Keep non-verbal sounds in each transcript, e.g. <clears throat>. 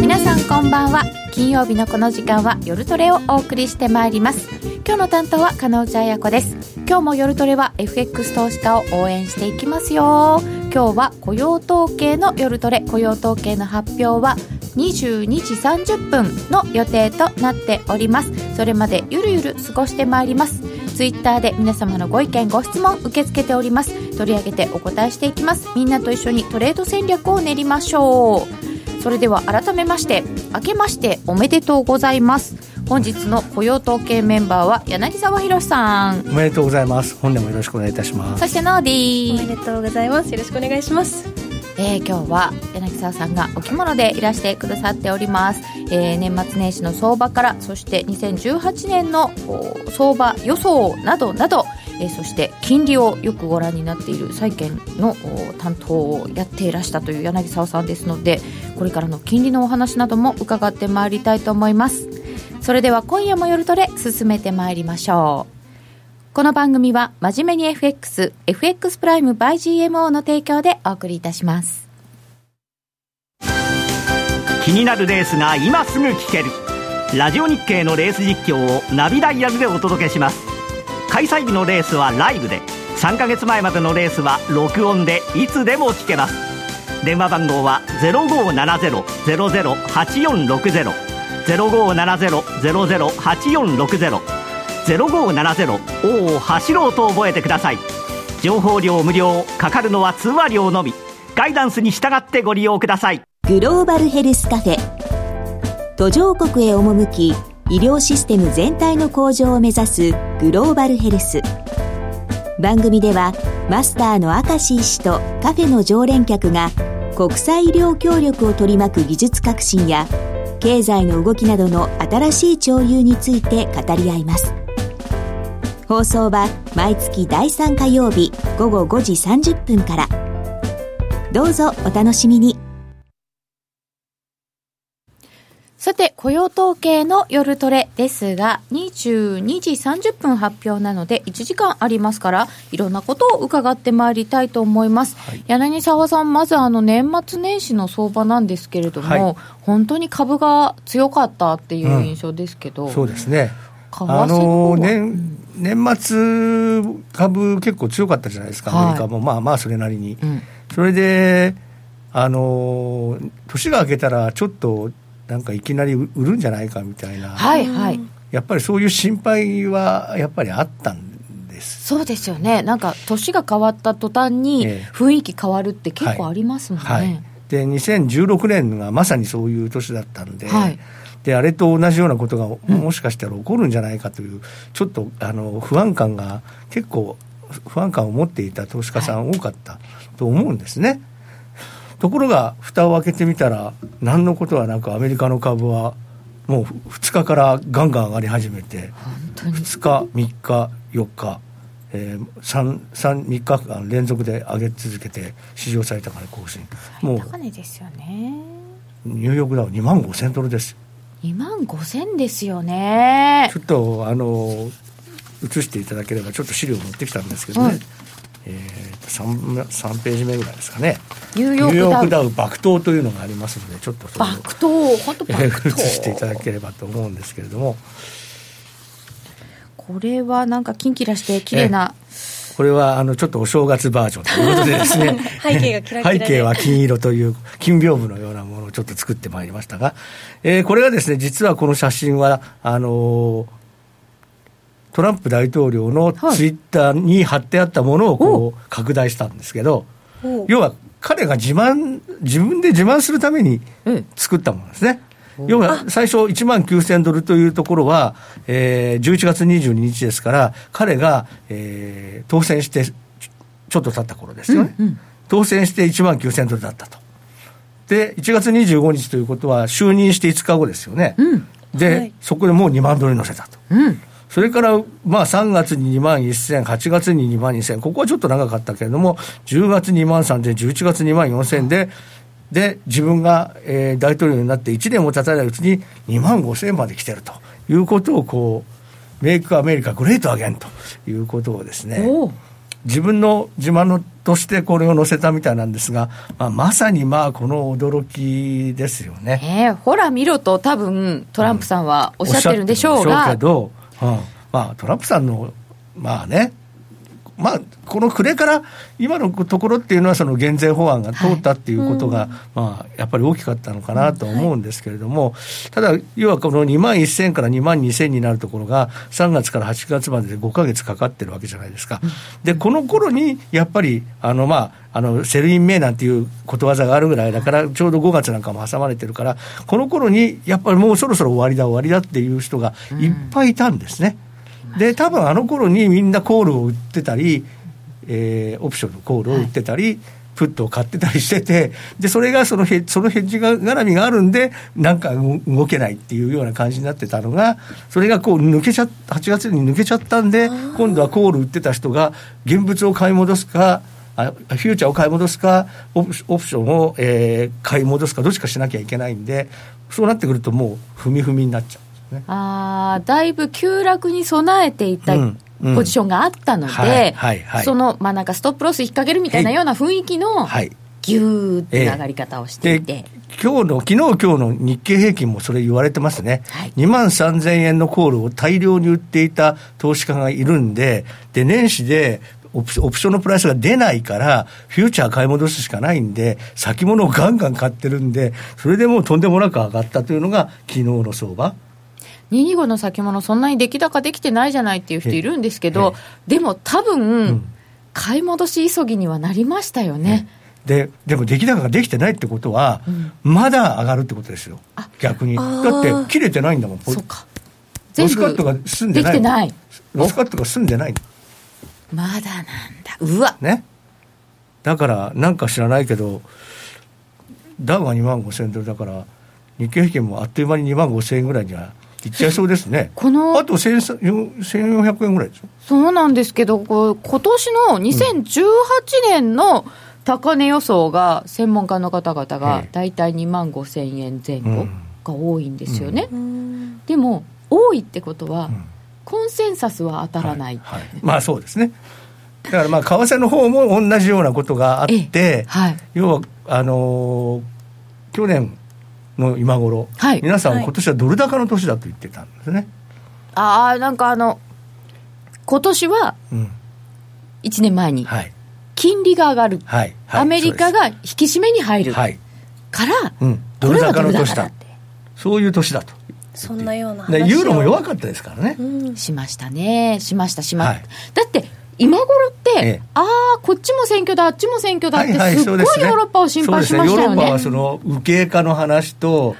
皆さんこんばんは。金曜日のこの時間は夜トレをお送りしてまいります。今日の担当は加納内彩子です。今日も夜トレは FX 投資家を応援していきますよ。今日は雇用統計の夜トレ。雇用統計の発表は22時30分の予定となっております。それまでゆるゆる過ごしてまいります。ツイッターで皆様のご意見ご質問受け付けております。取り上げてお答えしていきます。みんなと一緒にトレード戦略を練りましょう。それでは改めまして明けましておめでとうございます。本日の雇用統計メンバーは柳沢博さん。おめでとうございます。本年もよろしくお願いいたします。そしてノーディおめでとうございます。よろしくお願いしますえー、今日は柳沢さんがお着物でいらしてくださっております、えー、年末年始の相場からそして2018年の相場予想などなど、えー、そして金利をよくご覧になっている債券の担当をやっていらしたという柳沢さんですのでこれからの金利のお話なども伺ってまいりたいと思います。それでは今夜も夜トレ進めてまいりましょう。この番組は真面目に FX、FX プライム by GMO の提供でお送りいたします。気になるレースが今すぐ聞ける。ラジオ日経のレース実況をナビダイヤルでお届けします。開催日のレースはライブで、3ヶ月前までのレースは録音でいつでも聞けます。電話番号は0570-008460 0570-008460 0570を走ろうと覚えてください。情報料無料かかるのは通話料のみ。ガイダンスに従ってご利用ください。グローバルヘルスカフェ。途上国へ赴き医療システム全体の向上を目指すグローバルヘルス。番組ではマスターの明石医師とカフェの常連客が国際医療協力を取り巻く技術革新や経済の動きなどの新しい潮流について語り合います。放送は毎月第3火曜日午後5時30分から。どうぞお楽しみに。さて、雇用統計の夜トレですが、22時30分発表なので、1時間ありますから、いろんなことを伺ってまいりたいと思います。はい、柳沢さん、まずあの年末年始の相場なんですけれども、はい、本当に株が強かったっていう印象ですけど、うん、そうですね。あの年年末株結構強かったじゃないですか、アメリカも、まあまあそれなりに、うん、それであの年が明けたらちょっとなんかいきなり売るんじゃないかみたいな、はいはい、やっぱりそういう心配はやっぱりあったんです。そうですよね。なんか年が変わった途端に雰囲気変わるって結構ありますもんね、はい。はい、で2016年がまさにそういう年だったんで、はいであれと同じようなことがもしかしたら起こるんじゃないかという、うん、ちょっとあの不安感が結構不安感を持っていた投資家さん多かったと思うんですね。はい、ところが蓋を開けてみたら何のことはなくアメリカの株はもう2日からガンガン上がり始めて2日3日4日えー、3, 3, 3日間連続で上げ続けて史上最高値更新。もう高値ですよね。ニューヨークダウ2万5000ドルです2万5000ですよね。ちょっとあの映していただければちょっと資料持ってきたんですけどね、うん、えー、3, 3ページ目ぐらいですかね。ニューヨークダウ爆投というのがありますのでちょっとそれを爆投？本当爆投。映していただければと思うんですけれども。これはなんかキンキラして綺麗なこれはあのちょっとお正月バージョンということでですね。<laughs> 背景がキラキラ背景は金色という金屏風のようなものをちょっと作ってまいりましたが、えー、これはですね実はこの写真はあのートランプ大統領のツイッターに貼ってあったものをこう拡大したんですけど、要は彼が自慢、自分で自慢するために作ったものですね。要は最初1万9000ドルというところは、えー、11月22日ですから、彼が、えー、当選してちょっと経った頃ですよね。うんうん、当選して1万9000ドルだったと。で、1月25日ということは、就任して5日後ですよね。うん、で、はい、そこでもう2万ドルに乗せたと。うんそれから、まあ、3月に2万1000、8月に2万2000、ここはちょっと長かったけれども、10月2万3000、11月2万4000で、で、自分が、えー、大統領になって1年も経たないうちに2万5000円まで来てるということをこう、メイクアメリカグレートアゲンということをですね自分の自慢のとしてこれを載せたみたいなんですが、まあ、まさにまあこの驚きですよね。えーほら見ろと多分トランプさんはおっしゃってるんでしょうが、ってるんでしょうけど、うん。まあ、トランプさんの、まあね、まあ、この暮れから今のところっていうのは、その減税法案が通ったっていうことが、まあ、やっぱり大きかったのかなと思うんですけれども、ただ、要はこの2万1000から2万2000になるところが、3月から8月までで5か月かかってるわけじゃないですか。で、この頃にやっぱり、あの、まあ、あのセルイン名なんていうことわざがあるぐらいだから、ちょうど5月なんかも挟まれてるから、この頃にやっぱりもうそろそろ終わりだ、終わりだっていう人がいっぱいいたんですね。で、多分あの頃にみんなコールを売ってたり、えーオプションのコールを売ってたり、プットを買ってたりしてて、で、それがそのヘッそのヘッジが絡みがあるんで、なんか動動けないっていうような感じになってたのが、それがこう抜けちゃっ8月に抜けちゃったんで、今度はコール売ってた人が現物を買い戻すか、あフューチャーを買い戻すか、オプションを、えー買い戻すか、どっちかしなきゃいけないんで、そうなってくると、もう踏み踏みになっちゃうね。あーだいぶ急落に備えていたうんうん。ポジションがあったので、はいはいはい。その、まあ、なんかストップロス引っ掛けるみたいなような雰囲気の、はいギューって上がり方をしていて、で今日の昨日今日の日経平均もそれ言われてますね、はい。2万3000円のコールを大量に売っていた投資家がいるんで、で年始でオプシオプションのプライスが出ないから、フューチャー買い戻すしかないんで、先物をガンガン買ってるんで、それでもうとんでもなく上がったというのが、昨日の相場。225の先物、そんなに出来高できてないじゃないっていう人いるんですけど、でも多分、ん買い戻し急ぎにはなりましたよね。ででも出来高ができてないってことは、まだ上がるってことですよ、逆に。だって、切れてないんだもん、そうか。ロスカットが済んでない。ない。ロスカットが済んでない。まだなんだ。うわね。だから、なんか知らないけど、ダウが2万5千ドルだから、日経平均もあっという間に2万5千円ぐらいにはいっちゃいそうですね。このあと1000 1400円ぐらいでしょ。そうなんですけど、こう今年の2018年の高値予想が、専門家の方々がええ大体2万5千円前後うんが多いんですよね。うんでも、多いってことは、んコンセンサスは当たらない。はいはいまあそうですね。だからまあ、為替の方も同じようなことがあっえて、はい。要は、あのー去年の今頃、はい皆さんはい今年はドル高の年だと言ってたんですね。ああ、なんかあの、今年はうん。1年前にはい。金利が上がる。はい。はいアメリカが引き締めに入る。はい。から、うん。ドル高の年だそういう年だと。そんなような話ユーロも弱かったですからね。うんしましたね。しました、しました。はいだって、今頃って、ええ。ああ、こっちも選挙だ、あっちも選挙だって、はいはい、すっごい。ヨーロッパを心配しましたよそうですね。ヨーロッパはね。その右傾化の話と、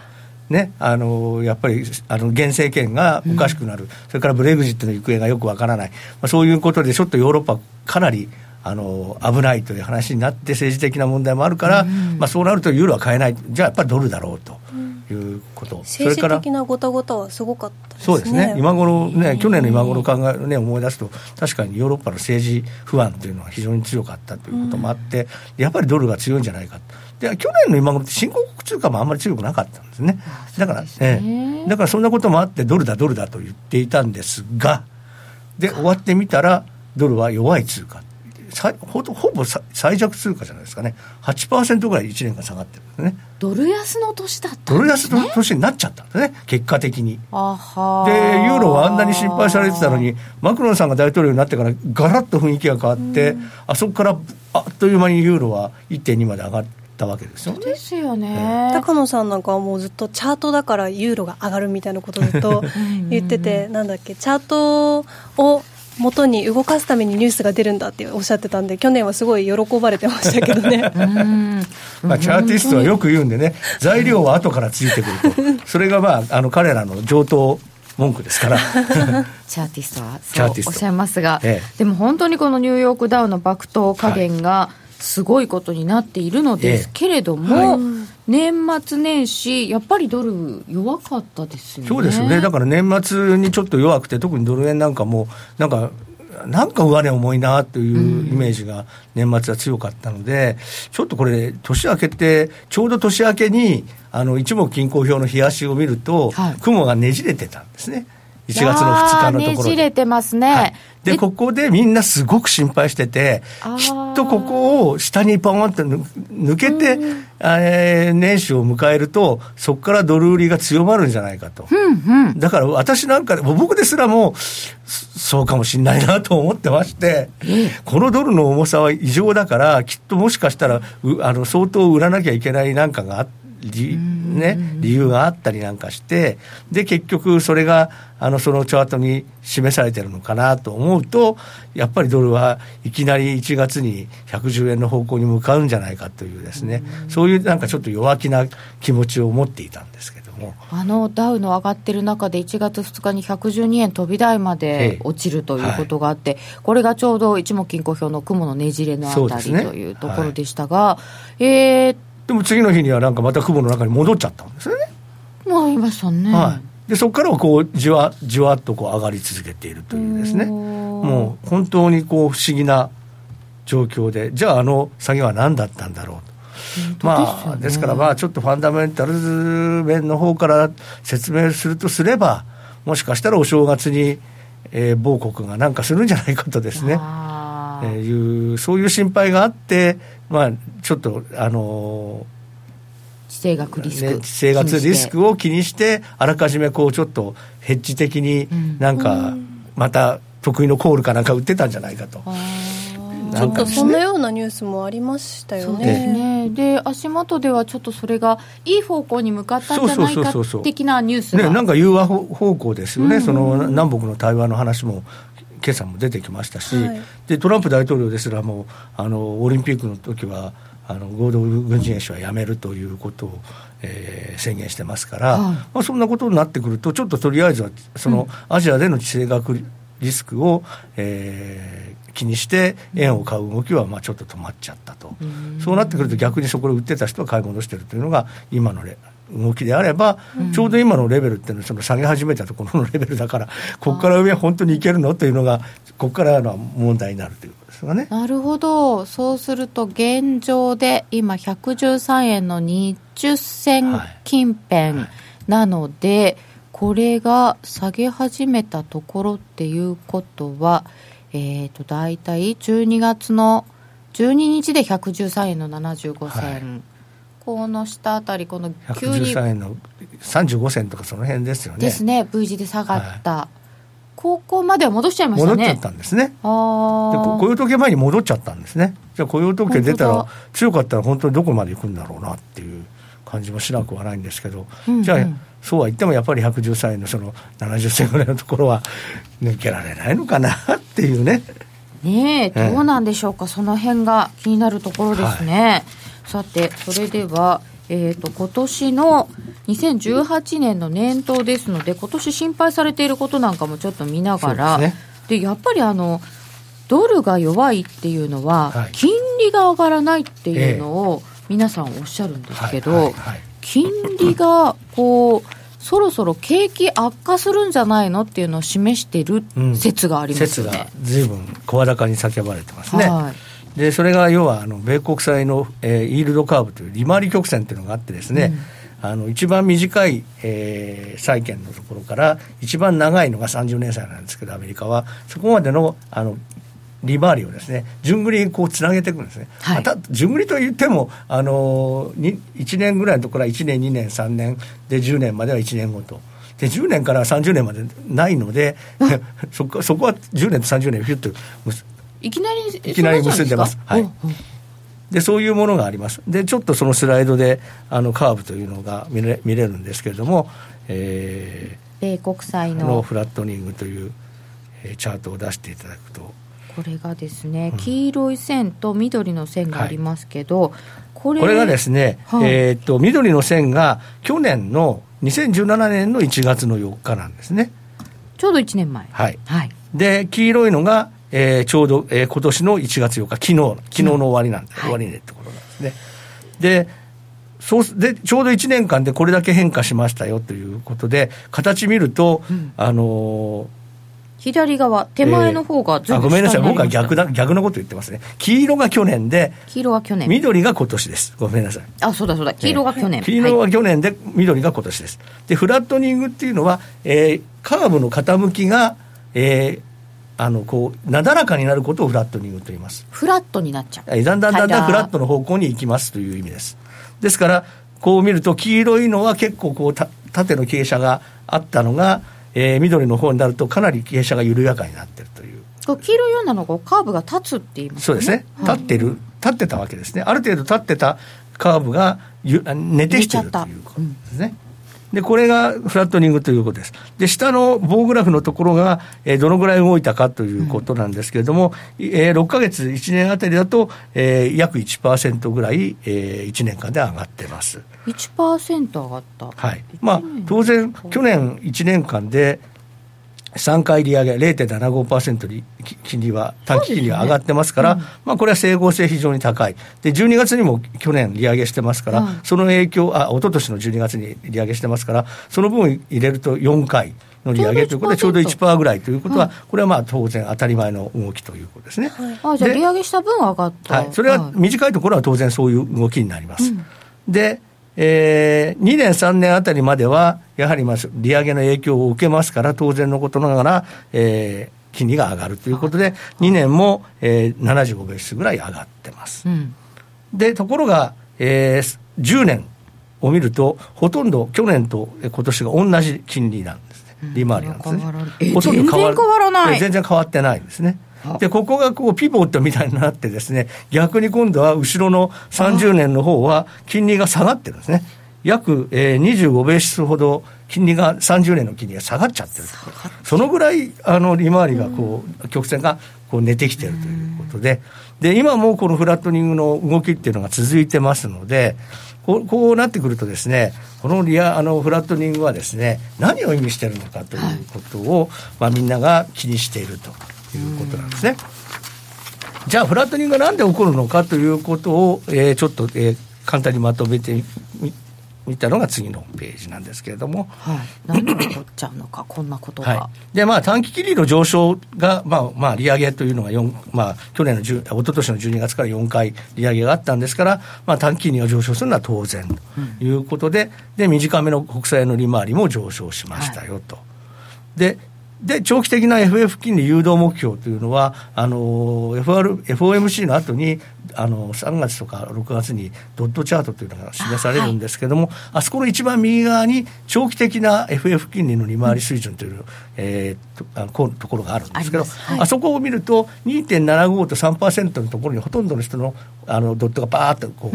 ね、あのやっぱりあの現政権がおかしくなる、それからブレグジットの行方がよくわからない、まあ、そういうことで、ちょっとヨーロッパ、かなりあの危ないという話になって、政治的な問題もあるから、まあ、そうなるとユーロは買えない、じゃあやっぱりドルだろうということ、それ政治から的なごたごたはすごかったですね。そうですね、今頃ね、去年の今頃考え、ね、思い出すと、確かにヨーロッパの政治不安というのは非常に強かったということもあって、やっぱりドルが強いんじゃないかで去年の今頃って新興国通貨もあんまり強くなかったんですね、だから、ね。ええ。だからそんなこともあって、ドルだ、ドルだと言っていたんですが、で終わってみたら、ドルは弱い通貨。さほぼほぼさ最弱通貨じゃないですかね、8%ぐらい1年間下がってるんですね、ドル安の年だったドルんですね。安の年になっちゃったんですね、結果的に。あはで、ユーロはあんなに心配されてたのに、マクロンさんが大統領になってから、ガラッと雰囲気が変わって、あそこからあっという間にユーロは1.2まで上がったわけですよね。ですよね。高野さんなんかはもうずっとチャートだからユーロが上がるみたいなことをずっと言っててなんだっけチャートを元に動かすためにニュースが出るんだっておっしゃってたんで去年はすごい喜ばれてましたけどね。<laughs> うん。まあ、チャーティストはよく言うんでね、材料は後からついてくると、それがまあ、あの彼らの上等文句ですから。<laughs> チャーティストはそうおっしゃいますが、ええ。でも本当にこのニューヨークダウの爆投加減がすごいことになっているのですけれども、はい年末年始、やっぱりドル弱かったですよね。そうですよね、だから年末にちょっと弱くて、特にドル円なんかも、なんか、なんか上値重いなというイメージが年末は強かったので、ちょっとこれ、年明けて、ちょうど年明けに、あの一目均衡表の冷やしを見ると、はい雲がねじれてたんですね。1月の2日のところねじれてますね。はい、で、ここでみんなすごく心配してて、きっとここを下にポーンと抜けて、えー、年始を迎えると、そこからドル売りが強まるんじゃないかと。うんうん、だから私なんか、僕ですらも、そうかもしれないなと思ってまして、このドルの重さは異常だから、きっともしかしたら、あの相当売らなきゃいけないなんかがあって、理,、ね、理由があったりなんかして、で、結局それが、あの、そのチャートに示されてるのかなと思うと、やっぱりドルはいきなり1月に110円の方向に向かうんじゃないかというですね、そういうなんかちょっと弱気な気持ちを持っていたんですけども。あのダウの上がってる中で1月2日に112円飛び台まで落ちるということがあって、はい、これがちょうど一目金庫表の雲のねじれのあたり、ね、というところでしたが、はい、えー、でも次の日にはなんかまた雲の中に戻っちゃったんですよね。まあ、いましたね。はい。で、そこからはこう、じわ、じわっとこう上がり続けているというですね。もう本当にこう不思議な状況で、じゃああの下げは何だったんだろうと。まあ、ですからまあちょっとファンダメンタルズ面の方から説明するとすれば、もしかしたらお正月に、えー、某国がなんかするんじゃないかとですね、えー、いうそういう心配があって、まあ、ちょっと、あの地政学リスク、ね、地政学リスクを気にして、あらかじめこうちょっとヘッジ的になんか、また得意のコールかなんか売ってたんじゃないかと。ちょっとそんなようなニュースもありましたよね。で、足元ではちょっとそれがいい方向に向かったんじゃないか的なニュースが。ね、なんか融和方向ですよね、その南北の対話の話も今朝も出てきましたし、はい、でトランプ大統領ですらもあのオリンピックの時はあの合同軍事演習はやめるということを、えー、宣言してますから、はい、まあ、そんなことになってくると、ちょっととりあえずはその、アジアでの地政学リスクを、えー、気にして円を買う動きはまあちょっと止まっちゃったと、そうなってくると逆にそこで売ってた人は買い戻してるというのが今の動きであれば、ちょうど今のレベルっていうのはその下げ始めたところのレベルだから、ここから上は本当にいけるのというのが、ここからの問題になるということですかね。なるほど、そうすると現状で今、113円の20銭近辺なので、はい。はい、これが下げ始めたところっていうことは、えー、と大体12月の12日で113円の75銭。はいこの下あたり、この急に113円の35銭とかその辺ですよね。ですね、V 字で下がった。はい、ここまでは戻しちゃいましたね。戻っちゃったんですね。あで雇用統計前に戻っちゃったんですね。じゃあ雇用統計出たら、強かったら本当にどこまで行くんだろうなっていう感じもしなくはないんですけど、うんうん、じゃあ、そうは言ってもやっぱり113円のその70銭ぐらいのところは抜けられないのかなっていうね。ねえ、どうなんでしょうか、その辺が気になるところですね。はいさてそれではえーと、今年の2018年の年頭ですので今年心配されていることなんかもちょっと見ながらで、ね、やっぱりあのドルが弱いっていうのは、はい、金利が上がらないっていうのを皆さんおっしゃるんですけど、金利がこうそろそろ景気悪化するんじゃないのっていうのを示している説がありますよね、うん、説がずいぶん声高に叫ばれてますね。はいでそれが要はあの米国債の、えー、イールドカーブという利回り曲線っていうのがあってですね、うん、あの一番短い、えー、債券のところから一番長いのが30年債なんですけどアメリカは。そこまでのあの利回りをですね順繰りにこうつなげていくんですね、はい、また順繰りといってもあの1年ぐらいのところは1年2年3年で10年までは1年ごと。で10年から30年までないので <laughs> そこそこは10年と30年ピュッといきなりいきなり結んでます。はい。でそういうものがあります。でちょっとそのスライドであのカーブというのが見れ見れるんですけれども、えー、米国債のフラットニングという、えー、チャートを出していただくと。これがですね、黄色い線と緑の線がありますけど、はい、これこれがですね、はい、えー、っと緑の線が去年の2017年の1月の4日なんですね。ちょうど1年前。はい。はい、で黄色いのがえー、ちょうど、えー、今年の1月8日、昨日昨日の終わりなんで、うん、終わりねってことなんですね。でそうでちょうど1年間でこれだけ変化しましたよということで、形見ると、うん、あの左側、手前の方がずっとあごめんなさい、僕は逆だ逆のこと言ってますね、黄色が去年で、黄色は去年。緑が今年です、ごめんなさい。あ、そうだそうだ。黄色が去年。黄色はは去年で、緑が今年です。で、フラットニングっていうのは、えーカーブの傾きが、えーあのこうなだらかになることをフラットニングと言います。フラットになっちゃう。えーだんだんだんだんフラットの方向に行きますという意味です。ですから、こう見ると、黄色いのは結構こうた縦の傾斜があったのが、えー緑の方になると、かなり傾斜が緩やかになってるという。黄色いようなのがカーブが立つって言いますよそうですね、立ってる、立ってたわけですね、ある程度立ってたカーブがゆあ寝てきてるということですね。で、これがフラットニングということです。で、下の棒グラフのところが、えーどのぐらい動いたかということなんですけれども、えー6ヶ月、1年あたりだと、えー約1%ぐらい、えー1年間で上がってます。1%上がった。はい。まあ、当然、去年1年間で、3回利上げ、0.75%にき金利は、短期金利が上がってますから、まあ、これは整合性非常に高い。で、12月にも去年利上げしてますから、はいその影響、あ、一昨年の12月に利上げしてますから、その分入れると4回の利上げということで、ちょうど1%ぐらいということは、これはまあ、当然当たり前の動きということですね。あ、じゃあで利上げした分上がった。はい、それは短いところは当然そういう動きになります。で、えー、2年、3年あたりまでは、やはりまあ利上げの影響を受けますから、当然のことながら、えー金利が上がるということで、2年も、えー、75ベースぐらい上がってます。うん。で、ところが、えー、10年を見ると、ほとんど去年とえー今年が同じ金利なんですね。利回りなんですねほとんど変わらないえー全然変わってないんですね。で、ここがこうピボットみたいになってですね、逆に今度は後ろの30年の方は金利が下がってるんですね。約、えー、25ベースほど金利が30年の金利が下がっちゃってる。そのぐらいあの利回りがこう、曲線がこう寝てきてるということで。で今もこのフラットニングの動きっていうのが続いてますのでこうこうなってくるとですねこのリアあのフラットニングはですね何を意味してるのかということを、まあ、みんなが気にしているということなんですね。じゃあフラットニングがなんで起こるのかということを、えーちょっと、えー簡単にまとめてみみたのが次のページなんですけれども。はい。何が起こっちゃうのか、<clears throat> こんなことが。はい、でまあ短期金利の上昇が、まあまあ、利上げというのが4、まあ、去年の10、一昨年の12月から4回利上げがあったんですから、まあ、短期金利が上昇するのは当然ということで、で短めの国債の利回りも上昇しましたよと。でで長期的な FF 金利誘導目標というのは、あの FR FOMC の後にあの3月とか6月にドットチャートというのが示されるんですけれども、あ,、そこの一番右側に長期的な FF 金利の利回り水準という、えーとあのところがあるんですけど、あはい。そこを見ると、2.75と3%のところにほとんどの人のあのドットがバーッとこ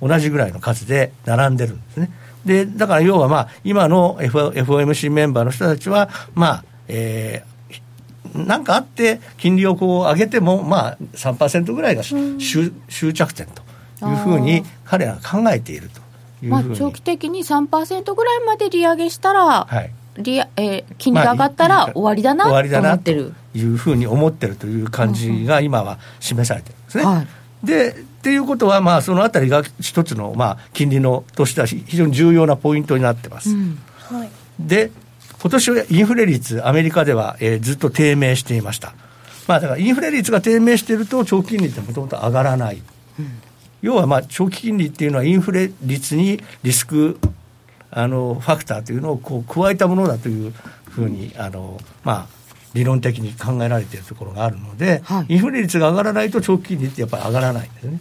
う、同じぐらいの数で並んでるんですね。でだから要は、まあ、今の、F、FOMC メンバーの人たちは、まあえーなんかあって、金利をこう上げても、まあ、3%ぐらいが終,、終着点というふうに彼らが考えているというまあふうに、長期的に3%ぐらいまで利上げしたら、はい。利えー金利が上がったら終わりだな終わりとだなと思ってる。いうふうに思ってるという感じが今は示されてるんですね。はい。でっていうことは、まあ、そのあたりが一つの、まあ、金利のとしては非常に重要なポイントになってます。うん。はい。で、今年はインフレ率、アメリカでは、えーずっと低迷していました。まあ、だからインフレ率が低迷していると、長期金利ってもともと上がらない。要は、まあ、長期金利っていうのは、インフレ率にリスク、あの、ファクターというのをこう加えたものだというふうに、あの、まあ、理論的に考えられているところがあるので、はいインフレ率が上がらないと長期金利ってやっぱり上がらないんですね。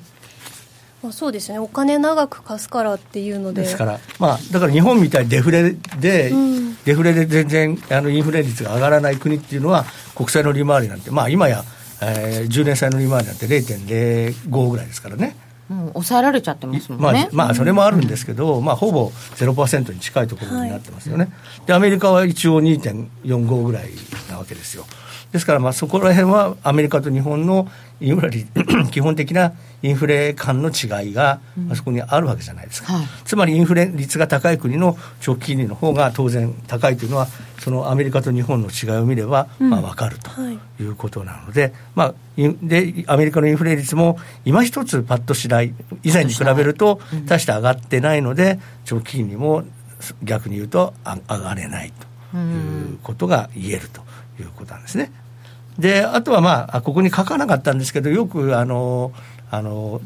まあ、そうですねお金長く貸すからっていうのでですから、まあ、だから日本みたいにデフレで、うんデフレで全然あのインフレ率が上がらない国っていうのは、国債の利回りなんて、まあ、今や、えー10年債の利回りなんて0.05ぐらいですからね。もう抑えられちゃってますもまあんね。まあ、それもあるんですけど、まあ、ほぼ0%に近いところになってますよね。で、アメリカは一応2.45ぐらいなわけですよ。ですから、まあ、そこら辺はアメリカと日本の <clears throat> 基本的なインフレ間の違いが、あそこにあるわけじゃないですか。はい。つまりインフレ率が高い国の長期金利の方が当然高いというのは、そのアメリカと日本の違いを見れば、まあ、分かるとはい。いうことなので、まあ、インでアメリカのインフレ率も今一つパッとしない、以前に比べると、大して上がってないので、長期金利も逆に言うとあ上がれないということが言えるということなんですね。であとはまあここに書かなかったんですけどよくあのあの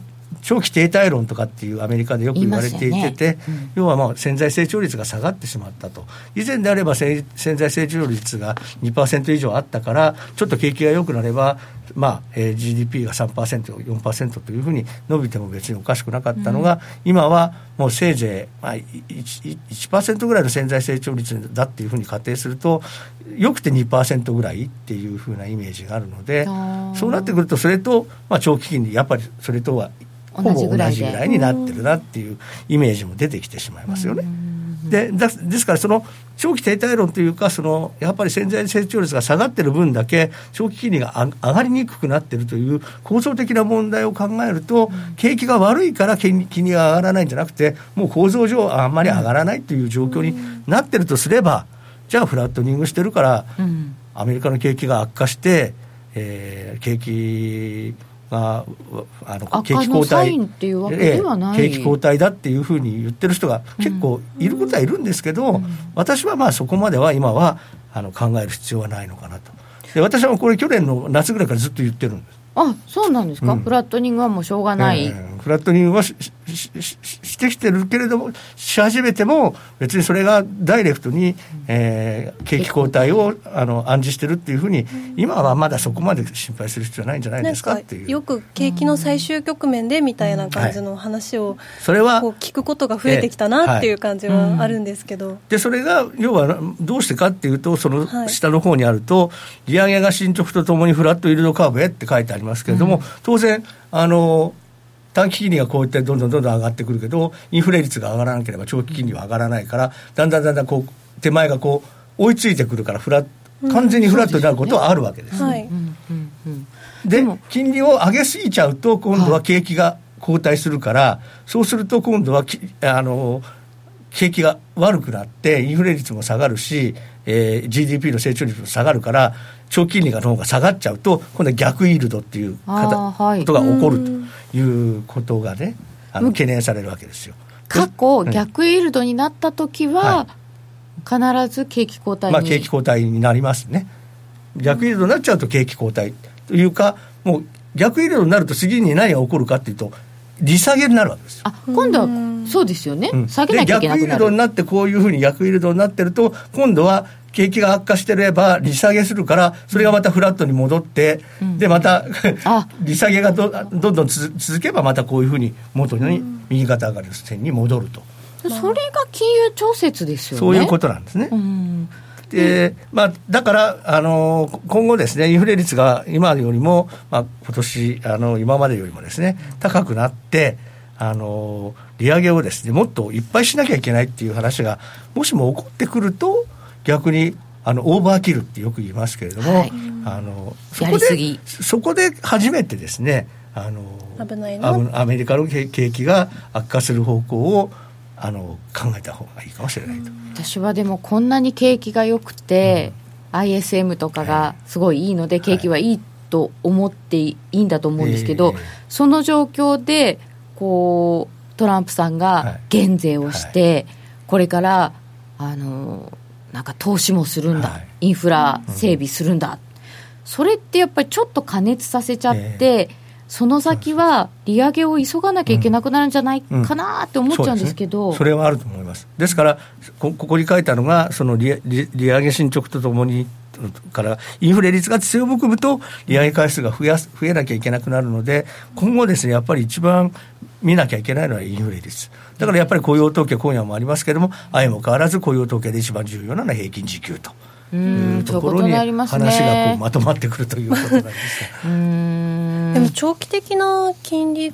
長期停滞論とかっていうアメリカでよく言われていてて、ね。うん、要はまあ潜在成長率が下がってしまったと、以前であれば潜在成長率が2%以上あったから、ちょっと景気が良くなれば、まあえー、GDP が3%、4%というふうに伸びても別におかしくなかったのが、うん、今はもうせいぜい、まあ1、1%ぐらいの潜在成長率だっていうふうに仮定すると、よくて2%ぐらいっていうふうなイメージがあるので、そうなってくると、それと、まあ、長期金利、やっぱりそれとはほぼ同じぐらいになってるなっていうイメージも出てきてしまいますよね。でですから、その長期停滞論というか、そのやっぱり潜在成長率が下がってる分だけ、長期金利が上がりにくくなってるという構造的な問題を考えると、景気が悪いから金利が上がらないんじゃなくて、もう構造上、あんまり上がらないという状況になってるとすれば、じゃあ、フラットニングしてるから、アメリカの景気が悪化して、えー、景気があの景気後退景気後退だっていうふうに言ってる人が結構いることはいるんですけど、うん。うん、私はまあそこまでは今はあの考える必要はないのかなと。で私はこれ去年の夏ぐらいからずっと言ってるんです。あそうなんですか、うん、フラットニングはもうしょうがない、えー、フラットニングはししてきてるけれども、し始めても、別にそれがダイレクトに、えー、景気後退をあの暗示してるっていうふうに、今はまだそこまで心配する必要はないんじゃないですかっていう。よく景気の最終局面でみたいな感じの話を、それは聞くことが増えてきたなっていう感じはあるんですけど、でそれが要はどうしてかっていうと、その下の方にあると、利上げが進捗とともにフラットイールドカーブへって書いてありますけれども、当然、あの短期金利がこうやってどんどんどんどん上がってくるけど、インフレ率が上がらなければ長期金利は上がらないから、だんだんだんだんこう手前がこう追いついてくるからフラ、完全にフラットになることはあるわけです。で、金利を上げすぎちゃうと、今度は景気が後退するから、そうすると今度はあの景気が悪くなって、インフレ率も下がるし、えー、GDP の成長率も下がるから、長期金利がの方が下がっちゃうと、今度は逆イールドっていうことが起こるということがね、あの懸念されるわけですよ。過去、逆イールドになった時は、必ず景気後退まあ、景気後退になりますね。逆イールドになっちゃうと景気後退というか、もう逆イールドになると次に何が起こるかっていうと、利下げになるわけですあ今度はそうですよね、うん、下げなきゃいけなく逆イールドになってこういうふうに逆イールドになってると今度は景気が悪化してれば利下げするからそれがまたフラットに戻って、うん、でまた <laughs> 利下げがどどんどん続けばまたこういうふうに元に右肩上がりの線に戻ると、それが金融調節ですよね。そういうことなんですね、うん。でまあ、だから、あの今後ですね、インフレ率が今よりも、まあ今年あの今までよりもですね、高くなって、あの利上げをですね、もっといっぱいしなきゃいけないっていう話が、もしも起こってくると、逆にあのオーバーキルってよく言いますけれども、はい、あのそこでそこで初めてですね、あの危ないアメリカの景気が悪化する方向をあの考えた方がいいかもしれないと。私はでもこんなに景気が良くて、うん、ISM とかがすごいいいので、景気はいいと思っていいんだと思うんですけど、その状況でこうトランプさんが減税をして、これからあのなんか投資もするんだ、インフラ整備するんだ、それってやっぱりちょっと加熱させちゃって、その先は利上げを急がなきゃいけなくなるんじゃないかなって思っちゃうんですけど、うんうんそね、それはあると思います。ですからこ、ここに書いたのが、その利利利上げ進捗とともに、からインフレ率が強含むと、利上げ回数が増やす増えなきゃいけなくなるので、今後ですね、やっぱり一番見なきゃいけないのはインフレ率。だからやっぱり雇用統計、今夜もありますけれども、相も変わらず雇用統計で一番重要なのは平均時給と。いうところに話がこうまとまってくるということなんですでも長期的な金利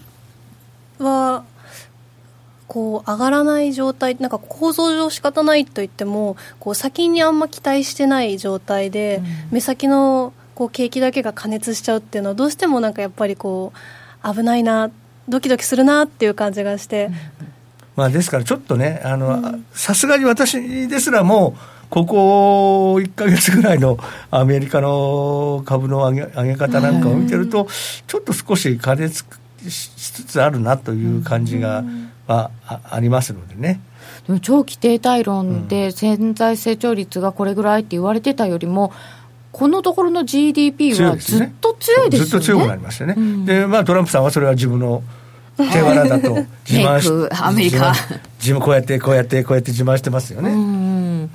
はこう上がらない状態なんか構造上仕方ないと言ってもこう先にあんま期待してない状態で、目先のこう景気だけが加熱しちゃうっていうのはどうしてもなんかやっぱりこう危ないなドキドキするなっていう感じがして。まあ、ですからちょっとねさすがに私ですらもここ1か月ぐらいのアメリカの株の上げ上げ方なんかを見てると、ちょっと少し加熱しつつあるなという感じが、あありますのでね。でも長期停滞論で潜在成長率がこれぐらいって言われてたよりも、このところの GDP はずっと強いですよね。ずっと強くなりましたね。うん、で、まあ、トランプさんはそれは自分の手柄だと <laughs> 自慢しアメリカ自分こうやってこうやってこうやって自慢してますよね。うん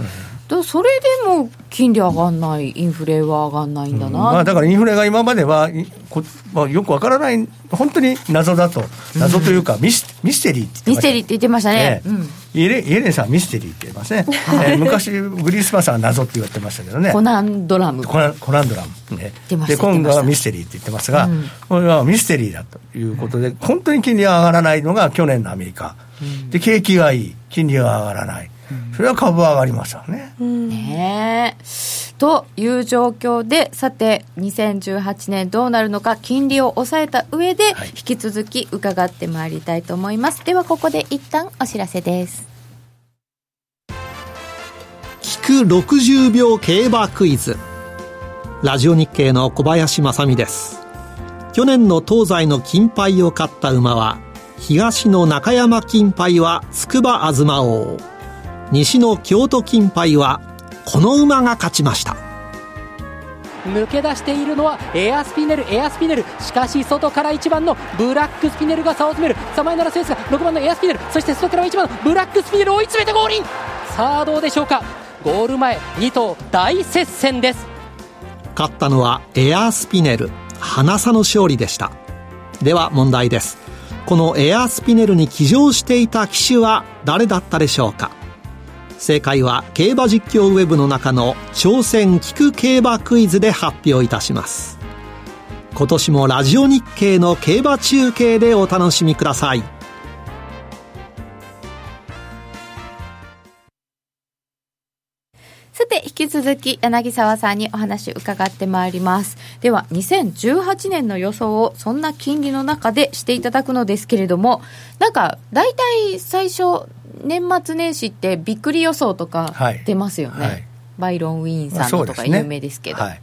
それでも金利上がんない、インフレは上がんないんだな、うん、まあ、だからインフレが今まではこ、まあ、よくわからない、本当に謎だと、謎というかミス、ミステリーってミステリーって言ってましたね、ええ。イエレイエレンさんミステリーって言いますね、えー、昔、グリースパンさんは謎って言われてましたけどね、コナンドラム。コナンコナンドラム、ね、で今度はミステリーって言ってますが、うん、これはミステリーだということで、本当に金利が上がらないのが去年のアメリカ、で景気がいい、金利が上がらない。それは株は上がりますよね。ねという状況で、さて、2018年どうなるのか、金利を抑えた上で、引き続き伺ってまいりたいと思います。では、ここで一旦お知らせです。聞く60秒競馬クイズ。ラジオ日経の小林正美です。去年の東西の金杯を勝った馬は、東の中山金杯は筑波東王。西の京都金杯はこの馬が勝ちました。抜け出しているのはエアスピネルエアスピネル。しかし外から1番のブラックスピネルが差を詰める。サマイナラセンスが6番のエアスピネル。そして外からは1番のブラックスピネルを追い詰めてゴールイン。さあどうでしょうか。ゴール前2頭大接戦です。勝ったのはエアスピネル。花差の勝利でした。では問題です。このエアスピネルに騎乗していた騎手は誰だったでしょうか正解は競馬実況ウェブの中の挑戦聞く競馬クイズで発表いたします。今年もラジオ日経の競馬中継でお楽しみください。さて、引き続き柳沢さんにお話伺ってまいります。では、2018年の予想をそんな金利の中でしていただくのですけれども、なんか、大体最初、年末年始ってびっくり予想とか出ますよね、はい。はい、バイロン・ウィーンさんのとか有名ですけど。まあね。はい、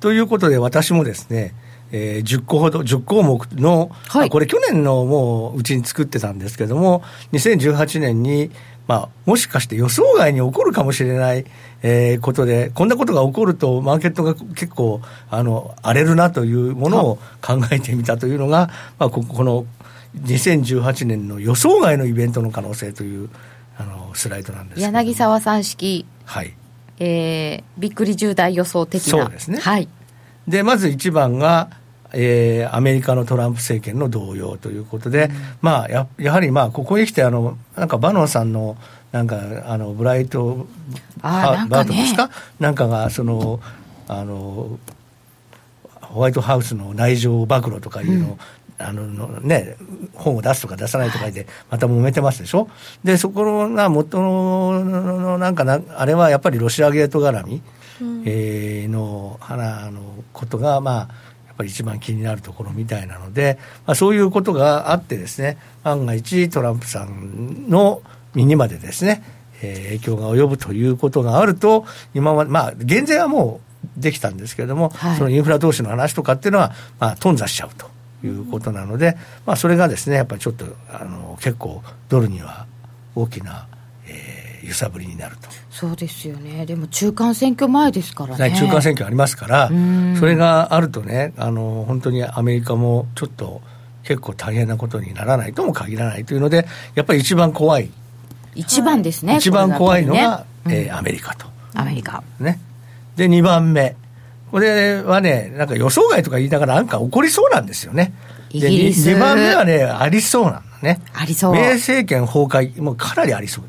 ということで私もですねえー、10個ほど、10項目の、はい、これ去年のもううちに作ってたんですけども、2018年に、まあ、もしかして予想外に起こるかもしれない、えー、ことで、こんなことが起こると、マーケットが結構、あの、荒れるなというものを考えてみたというのが、<laughs> まあ、ここの2018年の予想外のイベントの可能性というあのスライドなんです柳沢さん式、はい。えー、びっくり重大予想的な。そうですね、はい、でまず1番が、えー、アメリカのトランプ政権の動揺ということで、うん、まあややはりまあここへ来てあのなんかバノンさんのなんかあのブライトバートですか？なんかがそのあのホワイトハウスの内情暴露とかいうのをあのね、本を出すとか出さないとかで、また揉めてますでしょ、でそこが元のなんかな、あれはやっぱりロシアゲート絡み、うん、えー、の花のことが、まあ、やっぱり一番気になるところみたいなので、まあ、そういうことがあってですね、万が一トランプさんの身にまでですね、えー、影響が及ぶということがあると、今まで、まあ、減税はもうできたんですけれども、はい、そのインフラ投資の話とかっていうのは、まあ、頓挫しちゃうと。いうことなので、まあ、それがですねやっぱりちょっとあの結構ドルには大きな、えー、揺さぶりになると。そうですよね。でも中間選挙前ですからね。中間選挙ありますからそれがあるとねあの本当にアメリカもちょっと結構大変なことにならないとも限らないというのでやっぱり一番怖い一番ですね、一番怖いのが、ね、えー、アメリカと。アメリカ。ね。で2番目。これはね、なんか予想外とか言いながら、なんか起こりそうなんですよね。イギリス。2番目はね、ありそうなのね。ありそう。米政権崩壊、もうかなりありそう。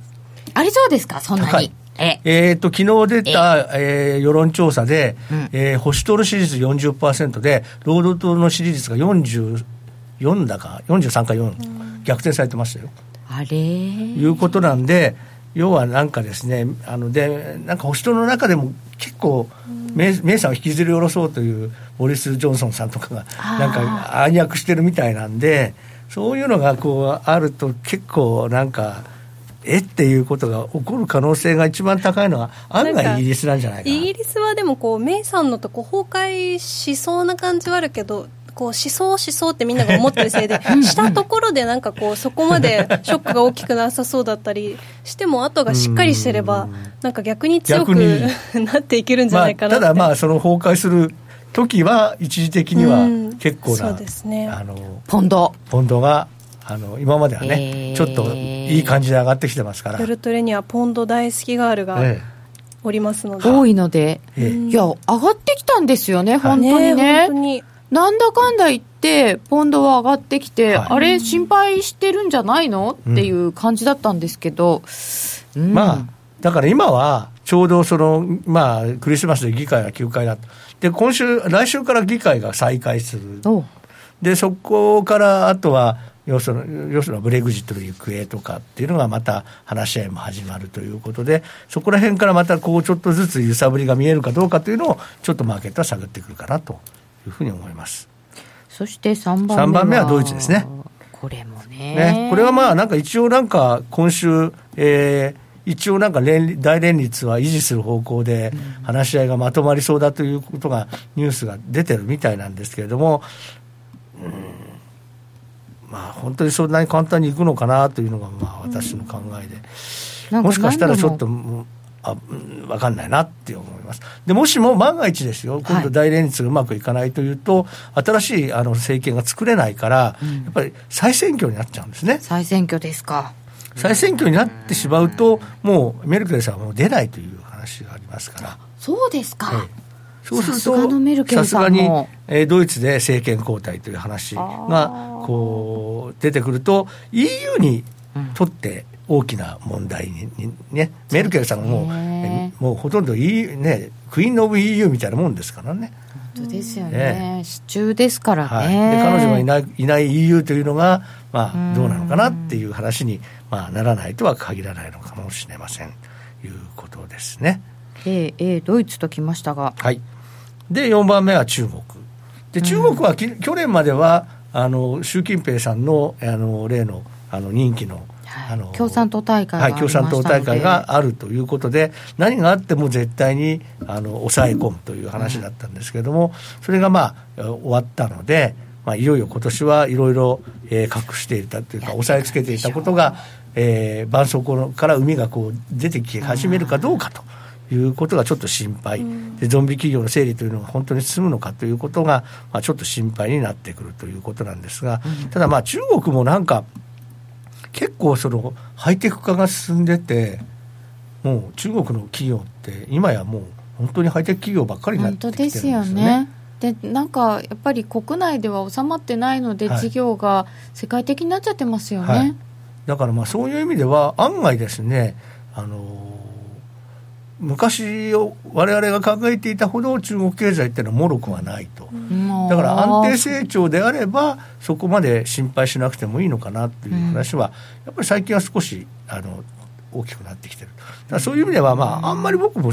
ありそうですか、そんなに。え。えー、と昨日出た、え。ー、世論調査で、うん、えー、保守党の支持率40%で、労働党の支持率が44だか、43か4、うん、逆転されてましたよ。あれ？いうことなんで、要はなんかですね、あのでなんか保守党の中でも結構、メイさんを引きずり下ろそうというボリス・ジョンソンさんとかがなんか暗躍してるみたいなんでそういうのがこうあると結構なんか。えっていうことが起こる可能性が一番高いのは案外イギリスなんじゃないかイギリスはでもこうメイさんのとこ崩壊しそうな感じはあるけどこうしそうしそうってみんなが思ってるせいでしたところでなんかこうそこまでショックが大きくなさそうだったりしても後がしっかりしてればなんか逆に強く <laughs> なっていけるんじゃないかなまあ、ただまあその崩壊する時は一時的にはうん。結構な、そうですね。あのポンド。ポンドがあの今まではね、えー。ちょっといい感じで上がってきてますから、夜トレにはポンド大好きガールがえおりますので、多いので。ええ。えいや、上がってきたんですよね、本当にね。ね。なんだかんだ言って、ポンドは上がってきて、はい。あれ、心配してるんじゃないのっていう感じだったんですけど、うん。まあ、だから今はちょうどその、まあ、クリスマスで議会が休会だと、で今週、来週から議会が再開する、おでそこからあとは、要する要するにブレグジットの行方とかっていうのがまた話し合いも始まるということで、そこら辺からまたこうちょっとずつ揺さぶりが見えるかどうかというのを、ちょっとマーケットは探ってくるかなというふうに思います。そして3番目は三番目はドイツですね。これもね。ね、これはまあなんか一応なんか今週、えー一応なんか連大連立は維持する方向で話し合いがまとまりそうだということがニュースが出てるみたいなんですけれども、うんまあ本当にそんなに簡単にいくのかなというのがまあ私の考えで、なんもしかしたらちょっとあうん分かんないなって思います。でもしも万が一ですよ、今度大連立がうまくいかないというと、新しいあの政権が作れないから、やっぱり再選挙になっちゃうんですね。再選挙ですか。再選挙になってしまうと、もうメルケルさんはもう出ないという話がありますから、そうですか。ええそうすると、さすがにえードイツで政権交代という話がこう出てくると、EU にとって大きな問題に、にね、メルケルさんがももうほとんど EU、ね、クイーン・オブ EU みたいなもんですからね。本当ですよえね。支柱ですからはい、彼女がいないいない EU というのが、まあ、どうなのかなっていう話に、まあ、ならないとは限らないのかもしれませんということですね。ええええドイツときましたが。はい、で4番目は中国で中国はき、去年まではあの習近平さんのあの例のあの任期の,、はいあの共産党大会があはい、共産党大会があるということで何があっても絶対にあの抑え込むという話だったんですけれども、それがまあ終わったので、まあ、いよいよ今年はいろいろえー隠していたというか抑えつけていたことが、えー、絆創膏から海がこう出てき始めるかどうかと。いうことがちょっと心配、でゾンビ企業の整理というのが本当に進むのかということが、まあ、ちょっと心配になってくるということなんですが、ただまあ中国もなんか結構そのハイテク化が進んでてもう中国の企業って今やもう本当にハイテク企業ばっかりになってきてるん本当でですすよよね。ね。でなんかやっぱり国内では収まってないので、はい事業が世界的になっちゃってますよね。はいだからまあそういう意味では案外ですねあの昔を我々が考えていたほど中国経済っていうのは脆くはないと、だから安定成長であればそこまで心配しなくてもいいのかなっていう話は、やっぱり最近は少しあの大きくなってきてるだそういう意味では、まあ、あんまり僕も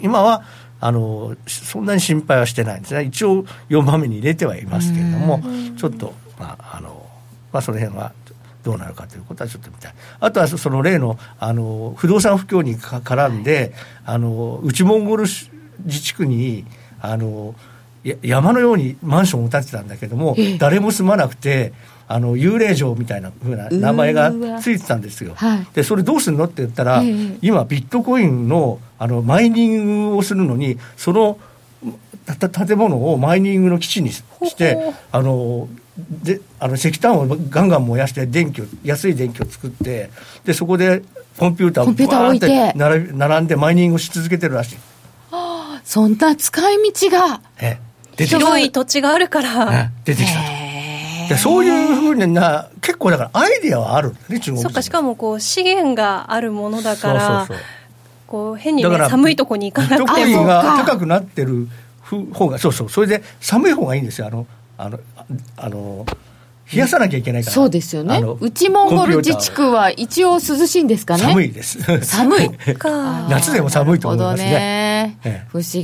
今はあのそんなに心配はしてないんですね。一応4番目に入れてはいますけれども、ちょっと、まああのまあ、その辺はどうなるかということはちょっと見たい。あとはその例のあの不動産不況にか絡んで、あの内モンゴル自治区にあのや山のようにマンションを建てたんだけども、誰も住まなくて。あの幽霊城みたいな風な名前がついてたんですよ。はいでそれどうするのって言ったら、ええ今ビットコインのあのマイニングをするのにそのたた建物をマイニングの基地にしてあのであの石炭をガンガン燃やして電気を安い電気を作ってでそこでコンピューターをバーって並び並んでマイニングをし続けてるらしい。そんな使い道が。え出てきた。広い土地があるから、え出てきたと。へでそういうふうな結構だからアイディアはあるね中国人そっかしかもこう資源があるものだからそうそうそう。こう変に、ね、だから寒いとこに行かビットコなくてもインが高くなってる方がそうそう。それで寒い方がいいんですよ。あのあのあの冷やさなきゃいけないから。そうですよね。内モンゴル自治区は一応涼しいんですかね。寒いです。寒い。<laughs> か。夏でも寒いと思いますね。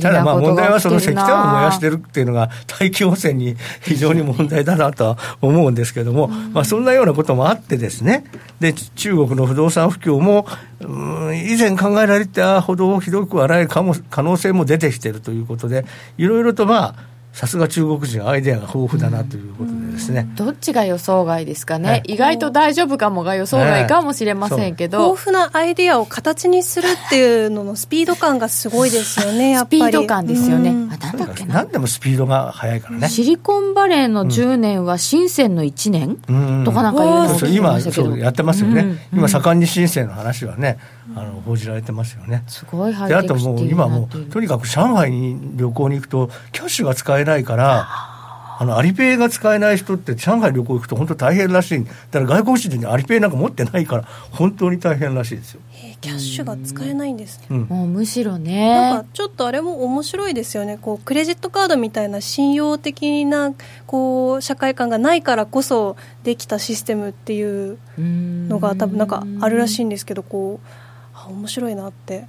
ただまあ問題はその石炭を燃やしてるっていうのが大気汚染に非常に問題だなとは思うんですけども、まあそんなようなこともあってですね、で、中国の不動産不況も、うん以前考えられたほどひどくはないかも可能性も出てきているということで、いろいろとまあ、さすが中国人アイデアが豊富だなということで。ですね、どっちが予想外ですかね、はい。意外と大丈夫かもが予想外かもしれませんけど、豊富なアイディアを形にするっていうののスピード感がすごいですよね、<laughs> やっぱり。スピード感ですよね、うん。あなんだっけな。何でもスピードが速いからね。シリコンバレーの10年は深センの1年、うん。とかなんかいうのを聞きそうそう今ましたけど。そうやってますよね、うん。今盛んに申請の話はねあの報じられてますよね。すごいハイであともう今もうとにかく上海に旅行に行くとキャッシュが使えないからあのアリペイが使えない人って上海旅行行くと本当大変らしい。だから外国人でアリペイなんか持ってないから本当に大変らしいですよ、えーキャッシュが使えないんですね。うん、もうむしろなんねかちょっとあれも面白いですよね、こうクレジットカードみたいな信用的なこう社会観がないからこそできたシステムっていうのが多分なんかあるらしいんですけど、こうあ面白いなって。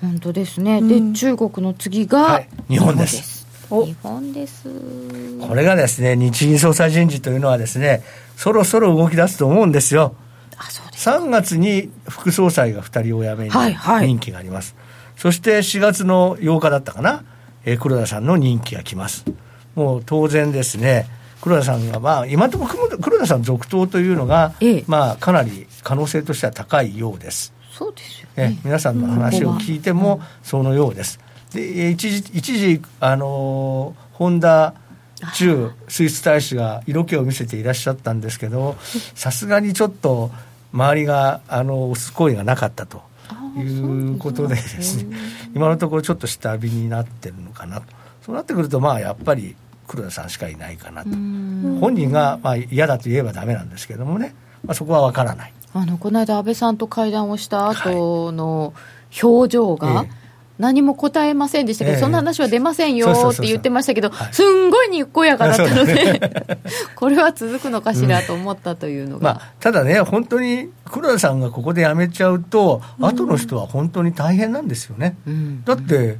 本当ですね、うん。で中国の次が、はい。日本です。お日本です。これがですね日銀総裁人事というのはですねそろそろ動き出すと思うんですよ。あそうです3月に副総裁が2人お辞めにはいはい。任期があります、そして4月の8日だったかな、えー黒田さんの任期が来ます。もう当然ですね黒田さんが、まあ、今のところ黒田さん続投というのが、ええ。まあ、かなり可能性としては高いようです。そうですよえね皆さんの話を聞いてもそのようです。でえ一時一時あのーホンダ中スイス大使が色気を見せていらっしゃったんですけど <laughs> さすがにちょっと周りがあの押す声がなかったということでですね <laughs> 今のところちょっと下火になってるのかなと。そうなってくるとまあやっぱり黒田さんしかいないかなと。本人がまあ嫌だと言えばダメなんですけどもね、まあ、そこは分からない。あのこの間安倍さんと会談をした後の表情が、ええ何も答えませんでしたけど、ええ。そんな話は出ませんよって言ってましたけど、はい。すんごいにこやかだったので、<laughs> これは続くのかしらと思ったというのが、まあ、ただね、本当に黒田さんがここで辞めちゃうと、後の人は本当に大変なんですよね。うん。だって、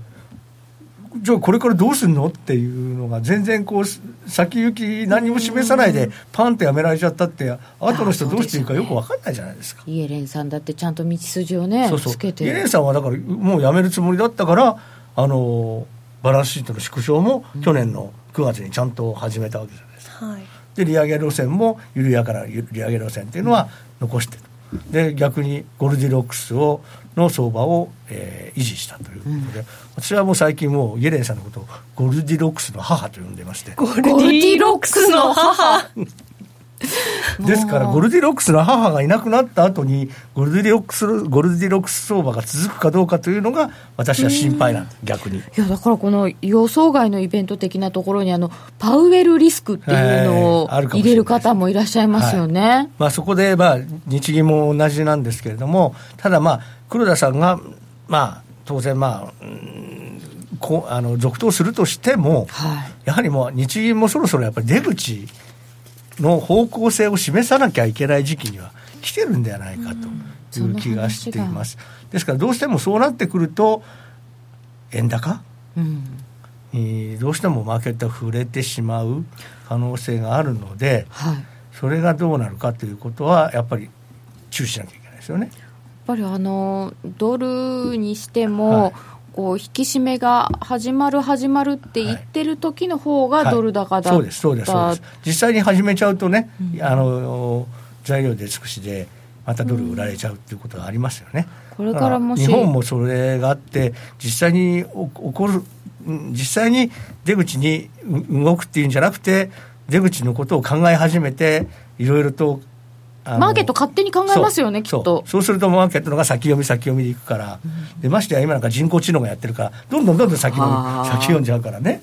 じゃあこれからどうするの？っていうのが全然こう先行き何も示さないでパンとやめられちゃったって後の人どうしていいかよく分かんないじゃないですか。イエレンさんだってちゃんと道筋をねそうそう。つけて。イエレンさんはだからもう辞めるつもりだったからあのバランスシートの縮小も去年の9月にちゃんと始めたわけじゃないですか。はい。で利上げ路線も緩やかな利上げ路線っていうのは残してる、で逆にゴルディロックスをの相場を、えー維持したということで、私はもう最近もうイエレンさんのことをゴルディロックスの母と呼んでまして。ゴルディロックスの母 <laughs> <laughs> ですからゴルディロックスの母がいなくなった後にゴルディロックスゴルディロックス相場が続くかどうかというのが私は心配なんです逆に。いやだからこの予想外のイベント的なところにあのパウエルリスクっていうのを入れる方もいらっしゃいますよね。まあ、そこで、まあ、日銀も同じなんですけれども、ただ、まあ、黒田さんが、まあ、当然、まあ、うんこうあの続投するとしても、はい。やはりもう日銀もそろそろやっぱり出口の方向性を示さなきゃいけない時期には来てるんではないかという気がしています。ですから、どうしてもそうなってくると、円高？うん。にどうしてもマーケットが触れてしまう可能性があるので、はい。それがどうなるかということは、やっぱり注意しなきゃいけないですよね。やっぱりあのドルにしても、はいこう引き締めが始まる始まるって言ってる時の方がドル高だった、はいそうですそうですそうです。実際に始めちゃうとね、あの材料出尽くしでまたドル売られちゃうっていうことがありますよね、これからもし日本もそれがあって実際にお起こるうん実際に出口にう動くっていうんじゃなくて出口のことを考え始めていろいろとマーケット勝手に考えますよねきっそう。とそうするとマーケットのが先読み先読みでいくから、でましてや今なんか人工知能がやってるからどんどんどんどん先読先読んじゃうからね、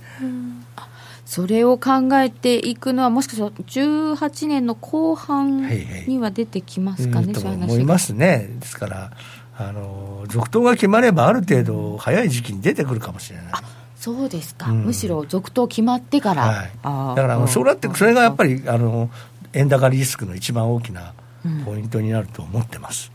それを考えていくのはもしかしたら18年の後半はいはい。には出てきますかね、うんとそういう話思いますね。ですからあの続投が決まればある程度早い時期に出てくるかもしれない。そうですか、うん。むしろ続投決まってから、はい、だからそうなってんそれがやっぱりあの円高リスクの一番大きなポイントになると思ってます、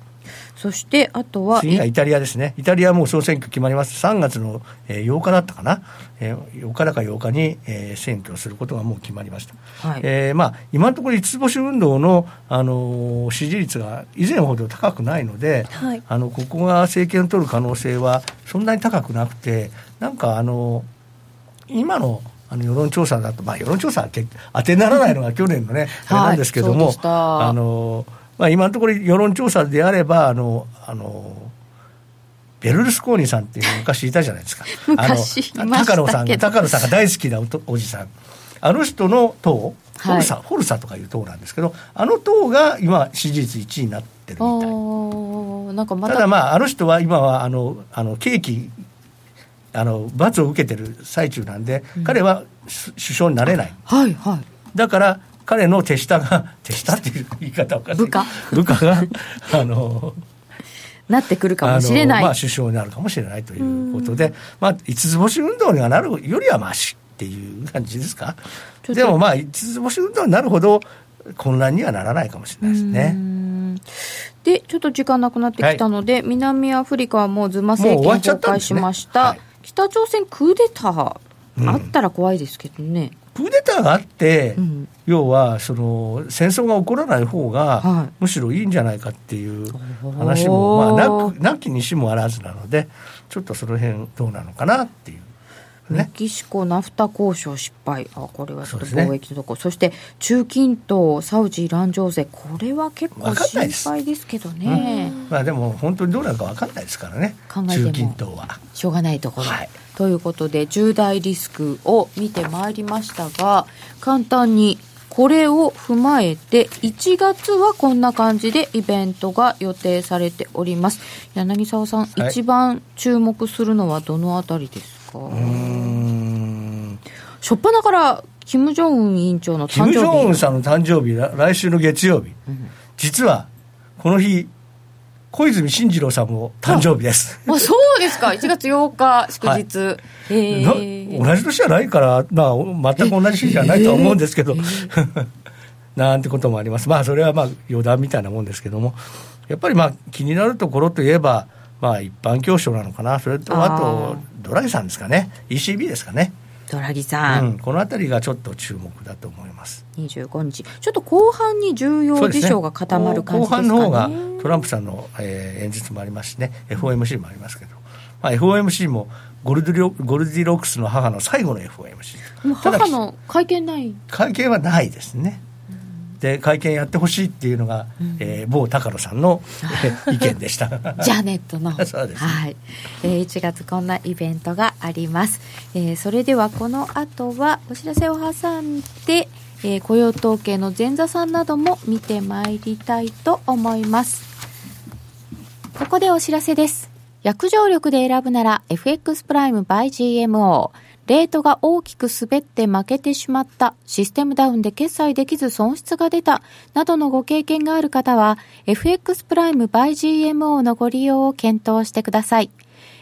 そしてあとは次がイタリアですね。イタリアはもう総選挙決まります。3月のえー8日だったかな、えー8日だか8日にえー選挙をすることがもう決まりました、はい。えーまあ、今のところ五つ星運動の、あのー支持率が以前ほど高くないので、はい。あのここが政権を取る可能性はそんなに高くなくてなんかあの今のあの世論調査だと、まあ、世論調査は当てにならないのが去年のね、あれなんですけども、あのまあ、今のところ世論調査であれば、あのあのベルルスコーニさんっていう昔いたじゃないですか。<laughs> あの高野さん高野さんが大好きなおじさん。あの人の党、フォルサ、フォルサとかいう党なんですけど、あの党が今、支持率1位になってるみたい。なんかまたただまあ、あの人は今は、あの、あの、刑期、あの、罰を受けてる最中なんで、うん、彼は首相になれない。はいはい。だから、彼の手下が、<laughs> 手下っていう言い方おかしい。部下部下が、<laughs> あの、なってくるかもしれない。まあ、首相になるかもしれないということで、まあ、五つ星運動にはなるよりはましっていう感じですか。でもまあ、五つ星運動になるほど混乱にはならないかもしれないですね。で、ちょっと時間なくなってきたので、はい、南アフリカはもうズマ政権崩壊しました。北朝鮮クーデター、あったら怖いですけどね。クーデターがあって、うん、要はその戦争が起こらない方が、はい、むしろいいんじゃないかっていう話も、まあ、なきにしもあらずなのでちょっとその辺どうなのかなっていうメキシコナフタ交渉失敗。あこれはちょっと貿易のとこ。そ、ね,、して中近東サウジイラン情勢。これは結構心配ですけどね、うん、まあでも本当にどうなるか分かんないですからね。考えて中近東は。しょうがないところ、はい、ということで重大リスクを見てまいりましたが簡単にこれを踏まえて1月はこんな感じでイベントが予定されております。柳沢さん、はい、一番注目するのはどのあたりですかう。ん。初っ端から金正恩委員長の誕生日。金正恩さんの誕生日来週の月曜日、うん、実はこの日小泉進次郎さんも誕生日です。あ、そうですか。1月8日、祝日。はい、同じ年じゃないから、まあ、全く同じ日じゃないとは思うんですけど、<laughs> なんてこともあります。まあ、それはまあ、余談みたいなもんですけども、やっぱりまあ、気になるところといえば、まあ、一般教書なのかな、それとあと、ドラギさんですかね、ECB ですかね。ドラギさん、うん、この辺りがちょっと注目だと思います。25日、ちょっと後半に重要事象が固まる感じですか、ね、後半の方がトランプさんの、えー、演説もありますしね、FOMC もありますけど、まあ、FOMC もゴルディゴルディロックスの母の最後の FOMC。母の会見ない？会見はないですね。で会見やってほしいっていうのが、うん、えー、某高野さんの <laughs> 意見でした。ジャネットの。<laughs> そうです、ね、はい、えー、1月こんなイベントがあります、えー、それではこの後はお知らせを挟んで、えー、雇用統計の前座さんなども見てまいりたいと思います。ここでお知らせです。約定力で選ぶなら FX プライム by GMO レートが大きく滑って負けてしまった、システムダウンで決済できず損失が出た、などのご経験がある方は、FX プライム by GMO のご利用を検討してください。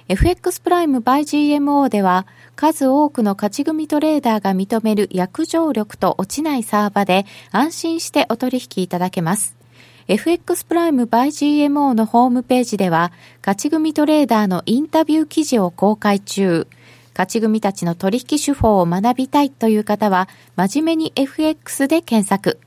FX プライム by GMO では、数多くの勝ち組トレーダーが認める約定力と落ちないサーバで安心してお取引いただけます。FX プライム by GMO のホームページでは、勝ち組トレーダーのインタビュー記事を公開中。勝ち組たちの取引手法を学びたいという方は、真面目に FX で検索。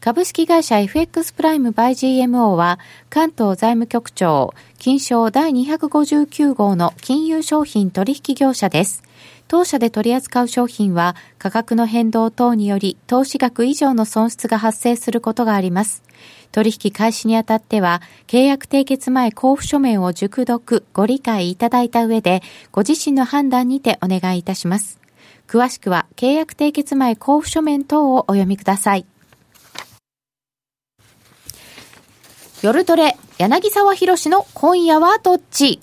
株式会社 FX プライムバイ GMO は、関東財務局長、金賞第259号の金融商品取引業者です。当社で取り扱う商品は価格の変動等により投資額以上の損失が発生することがあります。取引開始にあたっては、契約締結前交付書面を熟読、ご理解いただいた上で、ご自身の判断にてお願いいたします。詳しくは、契約締結前交付書面等をお読みください。夜トレ、柳沢博の今夜はどっち？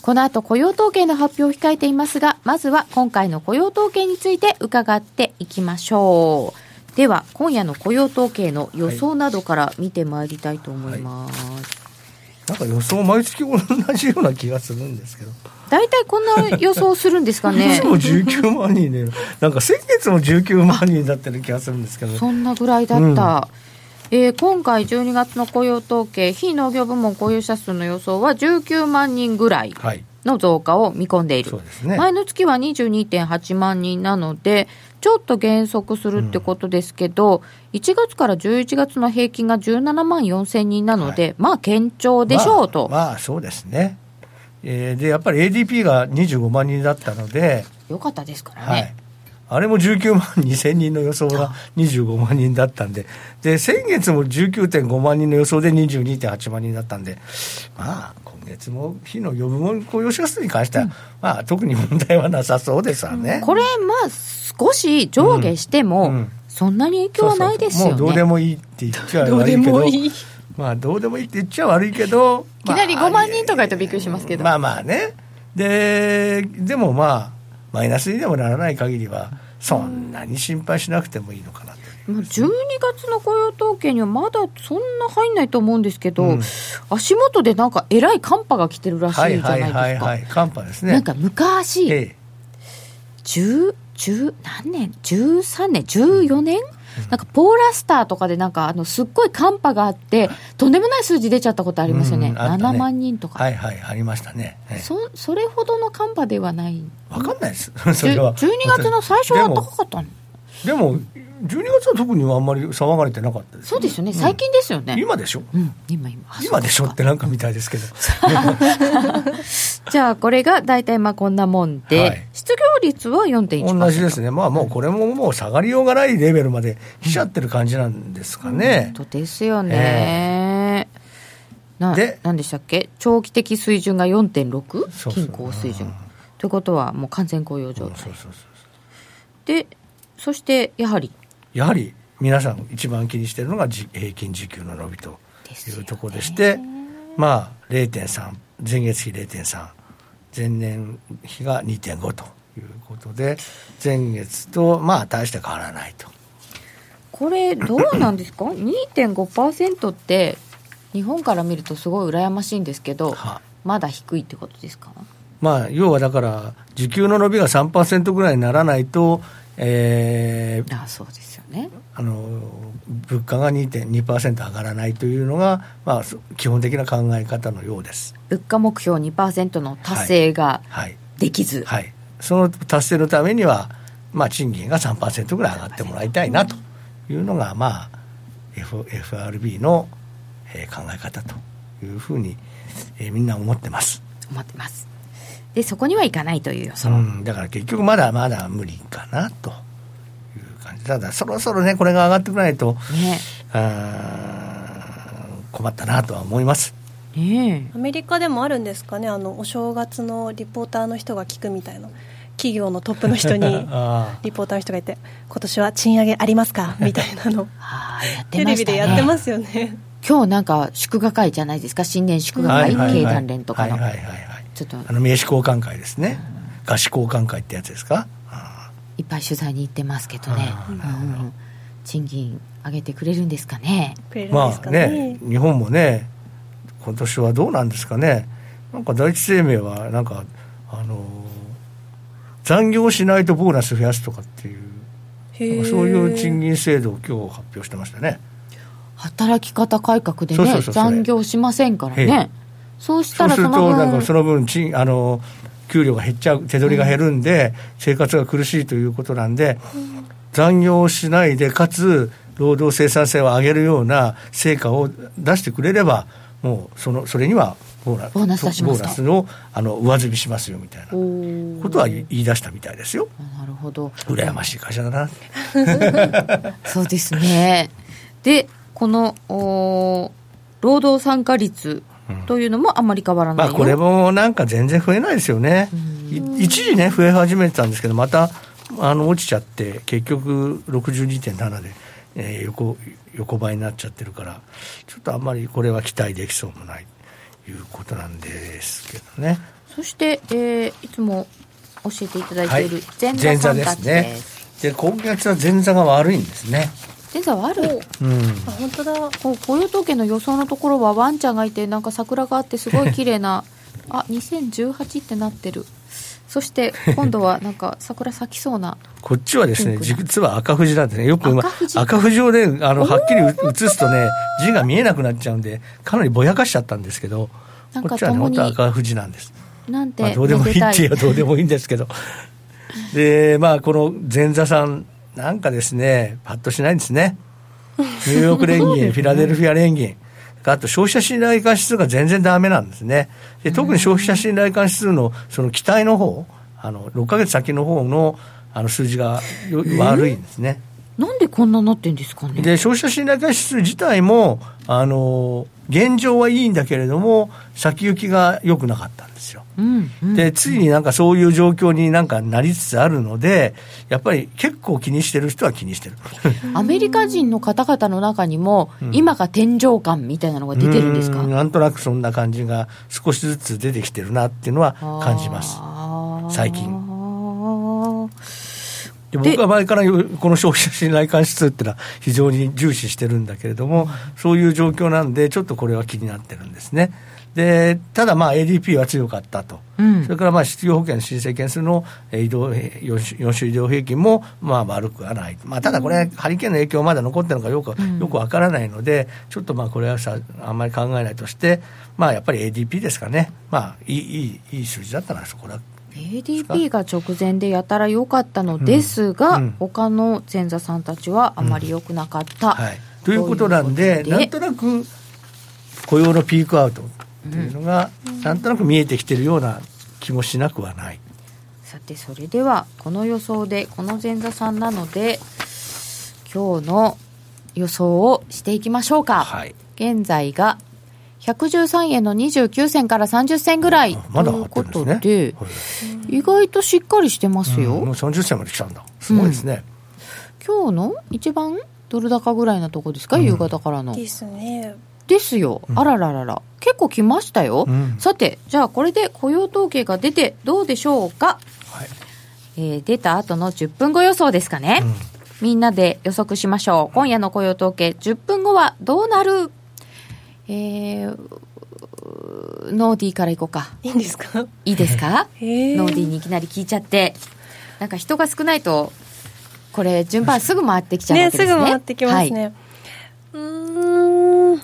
この後雇用統計の発表を控えていますが、まずは今回の雇用統計について伺っていきましょう。では今夜の雇用統計の予想などから見てまいりたいと思います、はい。はい、なんか予想毎月同じような気がするんですけど。大体こんな予想するんですかね。<laughs> いつも19万人でなんか先月も19万人だったような気がするんですけど。そんなぐらいだった、うん、えー、今回12月の雇用統計非農業部門雇用者数の予想は19万人ぐらいの増加を見込んでいる、はいね、前の月は22.8万人なのでちょっと減速するってことですけど、うん、1月から11月の平均が17万4千人なので、はい、まあ堅調でしょうと。まあ、まあ、そうですね。えー、でやっぱり ADP が25万人だったので、よかったですからね。はいあれも19万2000人の予想が25万人だったんで、で、先月も19.5万人の予想で22.8万人だったんで、まあ、今月も非の予分雇用者数に関しては、うん、まあ、特に問題はなさそうですわね。これ、まあ、少し上下しても、うんうんそんなに影響はないですよね。もうどうでもいいって言っちゃ悪いけど。どまあどうでもいいって言っちゃ悪いけど、いきなり5万人とか言うとびっくりしますけど。まあまあね。で、でもまあ、マイナスにでもならない限りは、そんなに心配しなくてもいいのかなと。12月の雇用統計にはまだそんな入んないと思うんですけど、うん、足元でなんかえらい寒波が来てるらしいじゃないですか。はいはいはいはい、寒波ですね。なんか昔、ええ、10、10何年 ?13 年 ?14 年、なんかポーラスターとかでなんかあのすっごい寒波があって、とんでもない数字出ちゃったことありますよね、うん、ね7万人とか。はいはい、ありましたね。そそれほどの寒波ではない。わかんないです、<laughs> それは。12月の最初は高かったの？でも12月は特にあんまり騒がれてなかったです、そうですよね、最近ですよね。今でしょ、うん、今今。今でしょ？ってなんかみたいですけど。<laughs> じゃあ、これが大体まあこんなもんで、はい、失業率は4.1%。同じですね。まあもうこれももう下がりようがないレベルまで来ちゃってる感じなんですかね。本当ですよね。なで何でしたっけ？長期的水準が4.6均衡水準。ということはもう完全雇用状態、でそしてやはり。やはり皆さん一番気にしているのが平均時給の伸びというところでしてまあ0.3前月比0.3前年比が2.5ということで前月とまあ大して変わらないと。これどうなんですか？<laughs> 2.5%って日本から見るとすごい羨ましいんですけど、はまだ低いってことですか？まあ要はだから時給の伸びが3%ぐらいにならないとえー、あそうですよね。あの物価が2.2%上がらないというのが、まあ、基本的な考え方のようです。物価目標2%の達成ができず、はい、はい、その達成のためには、まあ、賃金が3%ぐらい上がってもらいたいなというのが、まあ、F FRB の、えー、考え方というふうに、えー、みんな思ってます。思ってますでそこにはいかないという予想、うん、だから結局まだまだ無理かなという感じ。ただそろそろねこれが上がってこないと、ね、あ困ったなとは思います。ね、アメリカでもあるんですかねあのお正月のリポーターの人が聞くみたいな。企業のトップの人に <laughs> リポーターの人がいて今年は賃上げありますか？<laughs> みたいなの。テレビでやってますよね。今日なんか祝賀会じゃないですか？新年祝賀会、経団連とかの、はいはいはいはいちょっと。あの名刺交換会ですね、うん、菓子交換会ってやつですか、いっぱい取材に行ってますけどね、うん、賃金上げてくれるんですかね？まあね日本もね今年はどうなんですかね？なんか第一生命はなんかあの残業しないとボーナス増やすとかっていうそういう賃金制度を今日発表してましたね。働き方改革でね残業しませんからねそうしたらその分そうするとなんかその分賃あの給料が減っちゃう手取りが減るんで、うん、生活が苦しいということなんで、うん、残業しないでかつ労働生産性を上げるような成果を出してくれればもうそのそれにはボーナボーナスボーナスをあの上積みしますよみたいな。ことは言い出したみたいですよ。なるほど。羨ましい会社だな。<laughs> そうですね。でこのお労働参加率というのもあんまり変わらない、まあ、これもなんか全然増えないですよね、一時ね、増え始めてたんですけど、またあの落ちちゃって、結局62.7で、えー、横横ばいになっちゃってるから、ちょっとあんまりこれは期待できそうもないということなんですけどね。そして、えー、いつも教えていただいている前座ですね。で今月は前座が悪いんですね。前座はある、うん、あ本当だ。こう雇用統計の予想のところはワンちゃんがいてなんか桜があってすごい綺麗な <laughs> あ2018ってなってる。そして今度はなんか桜咲きそうな。こっちはですね実は赤富士なんでねよく赤富士赤富士をねあのはっきり写すとね字が見えなくなっちゃうんでかなりぼやかしちゃったんですけどこっちはね本当赤富士なんです。なんて、まあ、どうでもいいってい。うどうでもいいんですけど。でまあこの前座さんなんかですね、パッとしないんですね。<laughs> ニューヨーク連銀、フィラデルフィア連銀、あと消費者信頼感指数が全然だめなんですね。で特に消費者信頼感指数のその期待の方、あの6か月先の方のあの数字が悪いんですね。なんでこんななってんですかね？で、消費者信頼感指数自体も、あの、現状はいいんだけれども、先行きが良くなかったんですよ。うんうん、で、ついになんかそういう状況になんかなりつつあるので、やっぱり結構気にしてる人は気にしてる。<laughs> アメリカ人の方々の中にも、今が天井感みたいなのが出てるんですか？なんとなくそんな感じが少しずつ出てきてるなっていうのは感じます。最近。で僕は前からこの消費者信頼感指数っていうのは非常に重視してるんだけれども、そういう状況なんで、ちょっとこれは気になってるんですね。でただ、ADP は強かったと、うん、それからまあ失業保険の申請件数の移動4週移動平均もまあ悪くはない、まあ、ただこれ、ハリケーンの影響まだ残ってるのかよく,、よくわからないので、ちょっとまあこれはさあんまり考えないとして、まあ、やっぱり ADP ですかね、まあ、いいいいいい数字だったな、そこだ ADP が直前でやたら良かったのですが、うんうん、他の前座さんたちはあまり良くなかった、はい、ということなんでなんとなく雇用のピークアウトっていうのが、なんとなく見えてきてるような気もしなくはない。さてそれではこの予想でこの前座さんなので今日の予想をしていきましょうか、はい、現在が113円の29銭から30銭ぐらいまだということで、意外としっかりしてますよ、うん、もう30銭まで来たんだ。すごいですね、うん、今日の一番ドル高ぐらいなとこですか、うん、夕方からの。ですね。ですよ、あらららら。結構来ましたよ、さてじゃあこれで雇用統計が出てどうでしょうか、はい。えー、出た後の10分後予想ですかね、みんなで予測しましょう。今夜の雇用統計10分後はどうなるえー、ノーディーからいこうか。いいんですか？いいですか？ノーディーにいきなり聞いちゃって。なんか人が少ないと、これ順番すぐ回ってきちゃうわけですね。ねすぐ回ってきますね。はい、うん。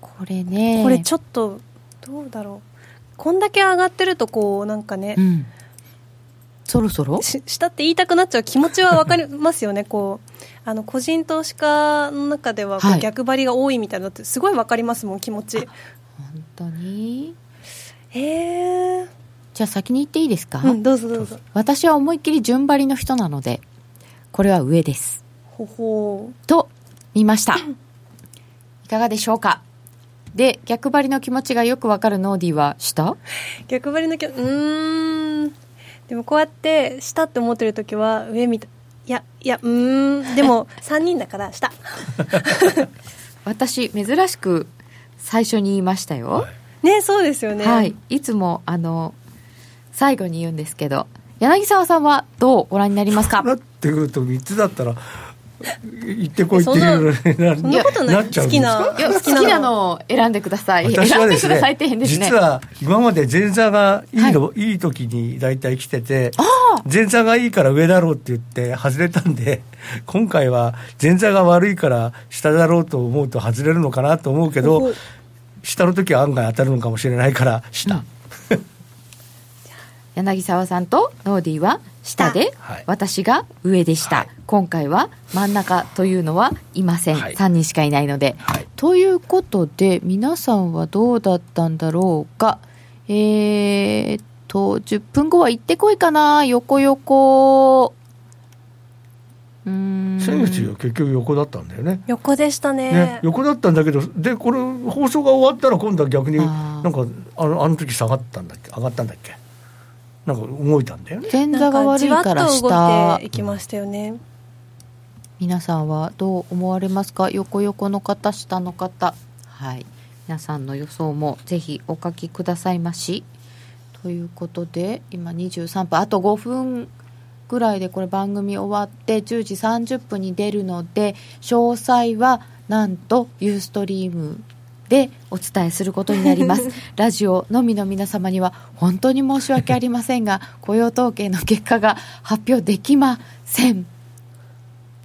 これね。これちょっと、どうだろう。こんだけ上がってると、こう、なんかね、うんそろそろ？したって言いたくなっちゃう気持ちは分かりますよね、こうあの個人投資家の中では逆張りが多いみたいなって、すごい分かりますもん、気持ち。本当に？へえじゃあ先に言っていいですか、うん、どうぞどうぞ。私は思いっきり順張りの人なのでこれは上です。ほほと見ました。いかがでしょうか？で逆張りの気持ちがよくわかるノーディーは下？逆張りの気うんでもこうやって下って思ってる時は上見たいやいやうんでも <laughs> 3人だから下 <laughs> 私珍しく最初に言いましたよ、ねそうですよね。はい。いつもあの最後に言うんですけど柳沢さんはどうご覧になりますか？<laughs> なってくると3つだったら行ってこいっていうなことない。好きな好きなの。を選んでください。私はですね、ね、実は今まで前座がいいの、はい、いい時に大体来てて前座がいいから上だろうって言って外れたんで今回は前座が悪いから下だろうと思うと外れるのかなと思うけど下の時は案外当たるのかもしれないから下、うん。柳沢さんとノーディーは？下で、はい、私が上でした、はい、今回は真ん中というのはいません、はい、3人しかいないので、はい、ということで皆さんはどうだったんだろうか。えー、っと10分後は行ってこいかな。横横うん。先月は結局横だったんだよね。横でしたね、ね、横だったんだけどでこれ放送が終わったら今度は逆になんかあのあの時下がったんだっけ？上がったんだっけ？なんか動いたんだよね。前座が悪いから下いきましたよね、皆さんはどう思われますか？横横の方下の方。はい。皆さんの予想もぜひお書きくださいまし。ということで今23分。あと5分ぐらいでこれ番組終わって10時30分に出るので詳細はなんとユーストリームでお伝えすることになります。<laughs> ラジオのみの皆様には本当に申し訳ありませんが雇用統計の結果が発表できません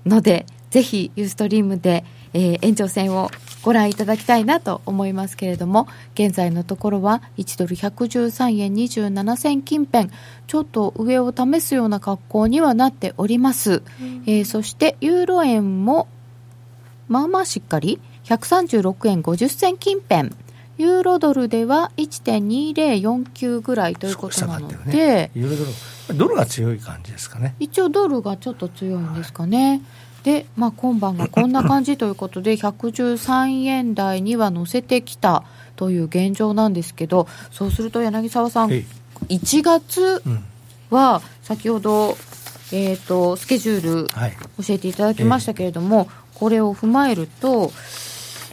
のでぜひユーストリームで、えー、延長戦をご覧いただきたいなと思いますけれども現在のところは1ドル113円27銭近辺ちょっと上を試すような格好にはなっております、うん、えー、そしてユーロ円もまあまあしっかり136円50銭近辺。ユーロドルでは1.2049ぐらいということなので、ね、ユーロドルドルが強い感じですかね。一応ドルがちょっと強いんですかね、はい、で、まあ、今晩がこんな感じということで113円台には乗せてきたという現状なんですけどそうすると柳沢さん1月は先ほど、えーと、スケジュール教えていただきましたけれども、はいえ。ー、これを踏まえると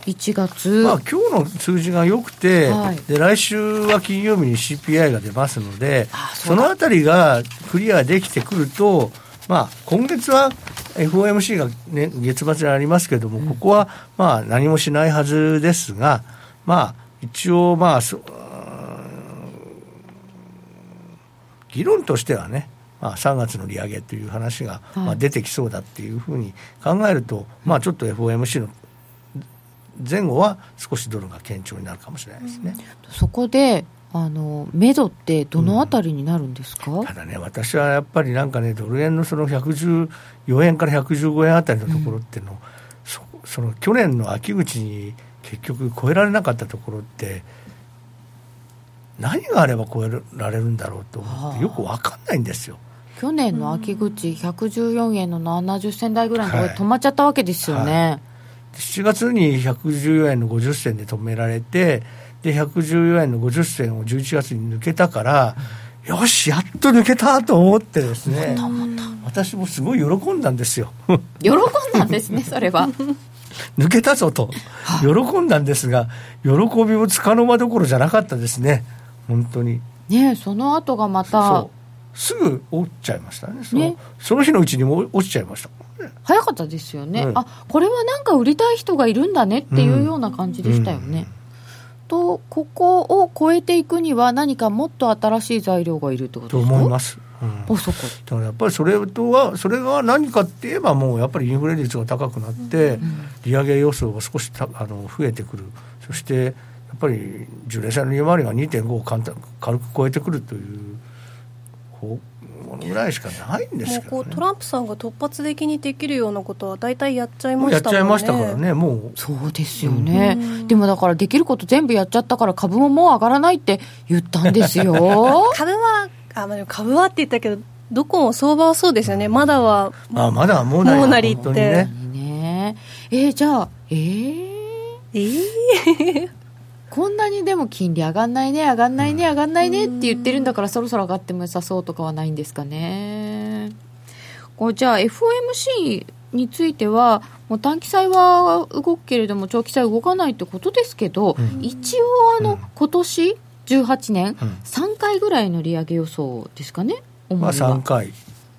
1月、まあ今日の数字が良くて、はい、で来週は金曜日に CPI が出ますのでそのあたりがクリアできてくると、まあ、今月は FOMC が、ね、月末にありますけれども、うん、ここはまあ何もしないはずですが、まあ、一応、まあ、議論としてはね、まあ、3月の利上げという話が、まあ、出てきそうだっていうふうに考えると、まあ、ちょっと FOMC の前後は少しドルが堅調になるかもしれないですね。そこであの目処ってどのあたりになるんですか、うん、ただね、私はやっぱりなんかね、ドル円のその114円から115円あたりのところっていうの、うん、そその去年の秋口に結局超えられなかったところって、何があれば超えられるんだろうと思って、よく分かんないんですよ。去年の秋口、114円の70銭台ぐらいのところで止まっちゃったわけですよね。はいはい7月に114円の50銭で止められて、で、114円の50銭を11月に抜けたから、よし、やっと抜けたと思ってですね、私もすごい喜んだんですよ。喜んだんですね、それは。<laughs> 抜けたぞと、喜んだんですが、喜びもつかの間どころじゃなかったですね、本当に。ねその後がまた。すぐ落ちちゃいましたねそのね、その日のうちにも落ちちゃいました。早かったですよね、うん、あこれはなんか売りたい人がいるんだねっていうような感じでしたよね。うん、とここを超えていくには何かもっと新しい材料がいるってことですか？と思います。うん、そこだからやっぱりそれとはそれが何かって言えばもうやっぱりインフレ率が高くなって、利上げ予想が少したあの増えてくる。そしてやっぱり10年債の利回りが2.5を簡単軽く超えてくるという方ぐらいしかないんですけど、ね、トランプさんが突発的にできるようなことは大体やっちゃいましたもんね。やっちゃいましたからねもう。そうですよね、うん、でもだからできること全部やっちゃったから株ももう上がらないって言ったんですよ。<laughs> 株はあ株はって言ったけどどこも相場はそうですよね。まだはあまだもうなりもうなりって。ね。ね。えー、じゃあえー、えー？こんなにでも金利上がんないね上がんないね上がんないねって言ってるんだからそろそろ上がっても良さそうとかはないんですかね。こうじゃあ FOMC についてはもう短期債は動くけれども長期債動かないってことですけど、うん、一応あの、うん、今年18年、うん、3回ぐらいの利上げ予想ですかねまあ3回。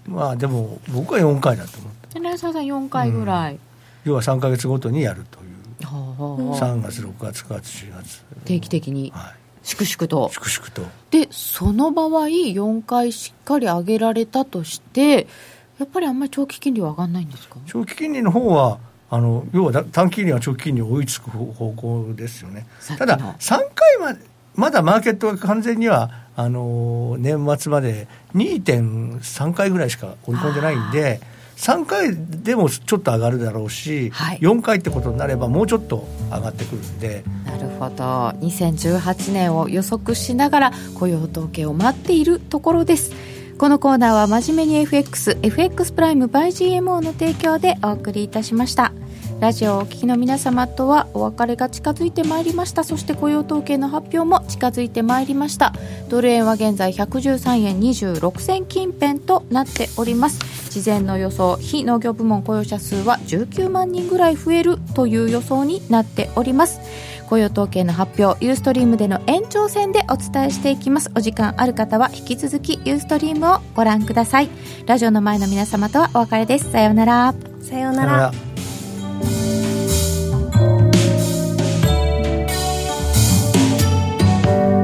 まあでも僕は4回だと思って。柳沢さん4回ぐらい、要は3か月ごとにやると3月6月9月10月。定期的に、はい、粛々と。粛々と。でその場合4回しっかり上げられたとしてやっぱりあんまり長期金利は上がらないんですか？長期金利の方はあの要は短期金利は長期金利を追いつく方向ですよね。ただ3回までまだマーケットが完全にはあの年末まで2.3回ぐらいしか織り込んでないんで3回でもちょっと上がるだろうし、はい、4回ってことになればもうちょっと上がってくるんで。なるほど。2018年を予測しながら雇用統計を待っているところです。このコーナーは真面目に FXFX プライム by GMO の提供でお送りいたしましたラジオをお聞きの皆様とはお別れが近づいてまいりました。そして雇用統計の発表も近づいてまいりました。ドル円は現在113円26銭近辺となっております。事前の予想非農業部門雇用者数は19万人ぐらい増えるという予想になっております。雇用統計の発表ユーストリームでの延長戦でお伝えしていきます。お時間ある方は引き続きユーストリームをご覧ください。ラジオの前の皆様とはお別れです。さようなら。さようなら。Bye.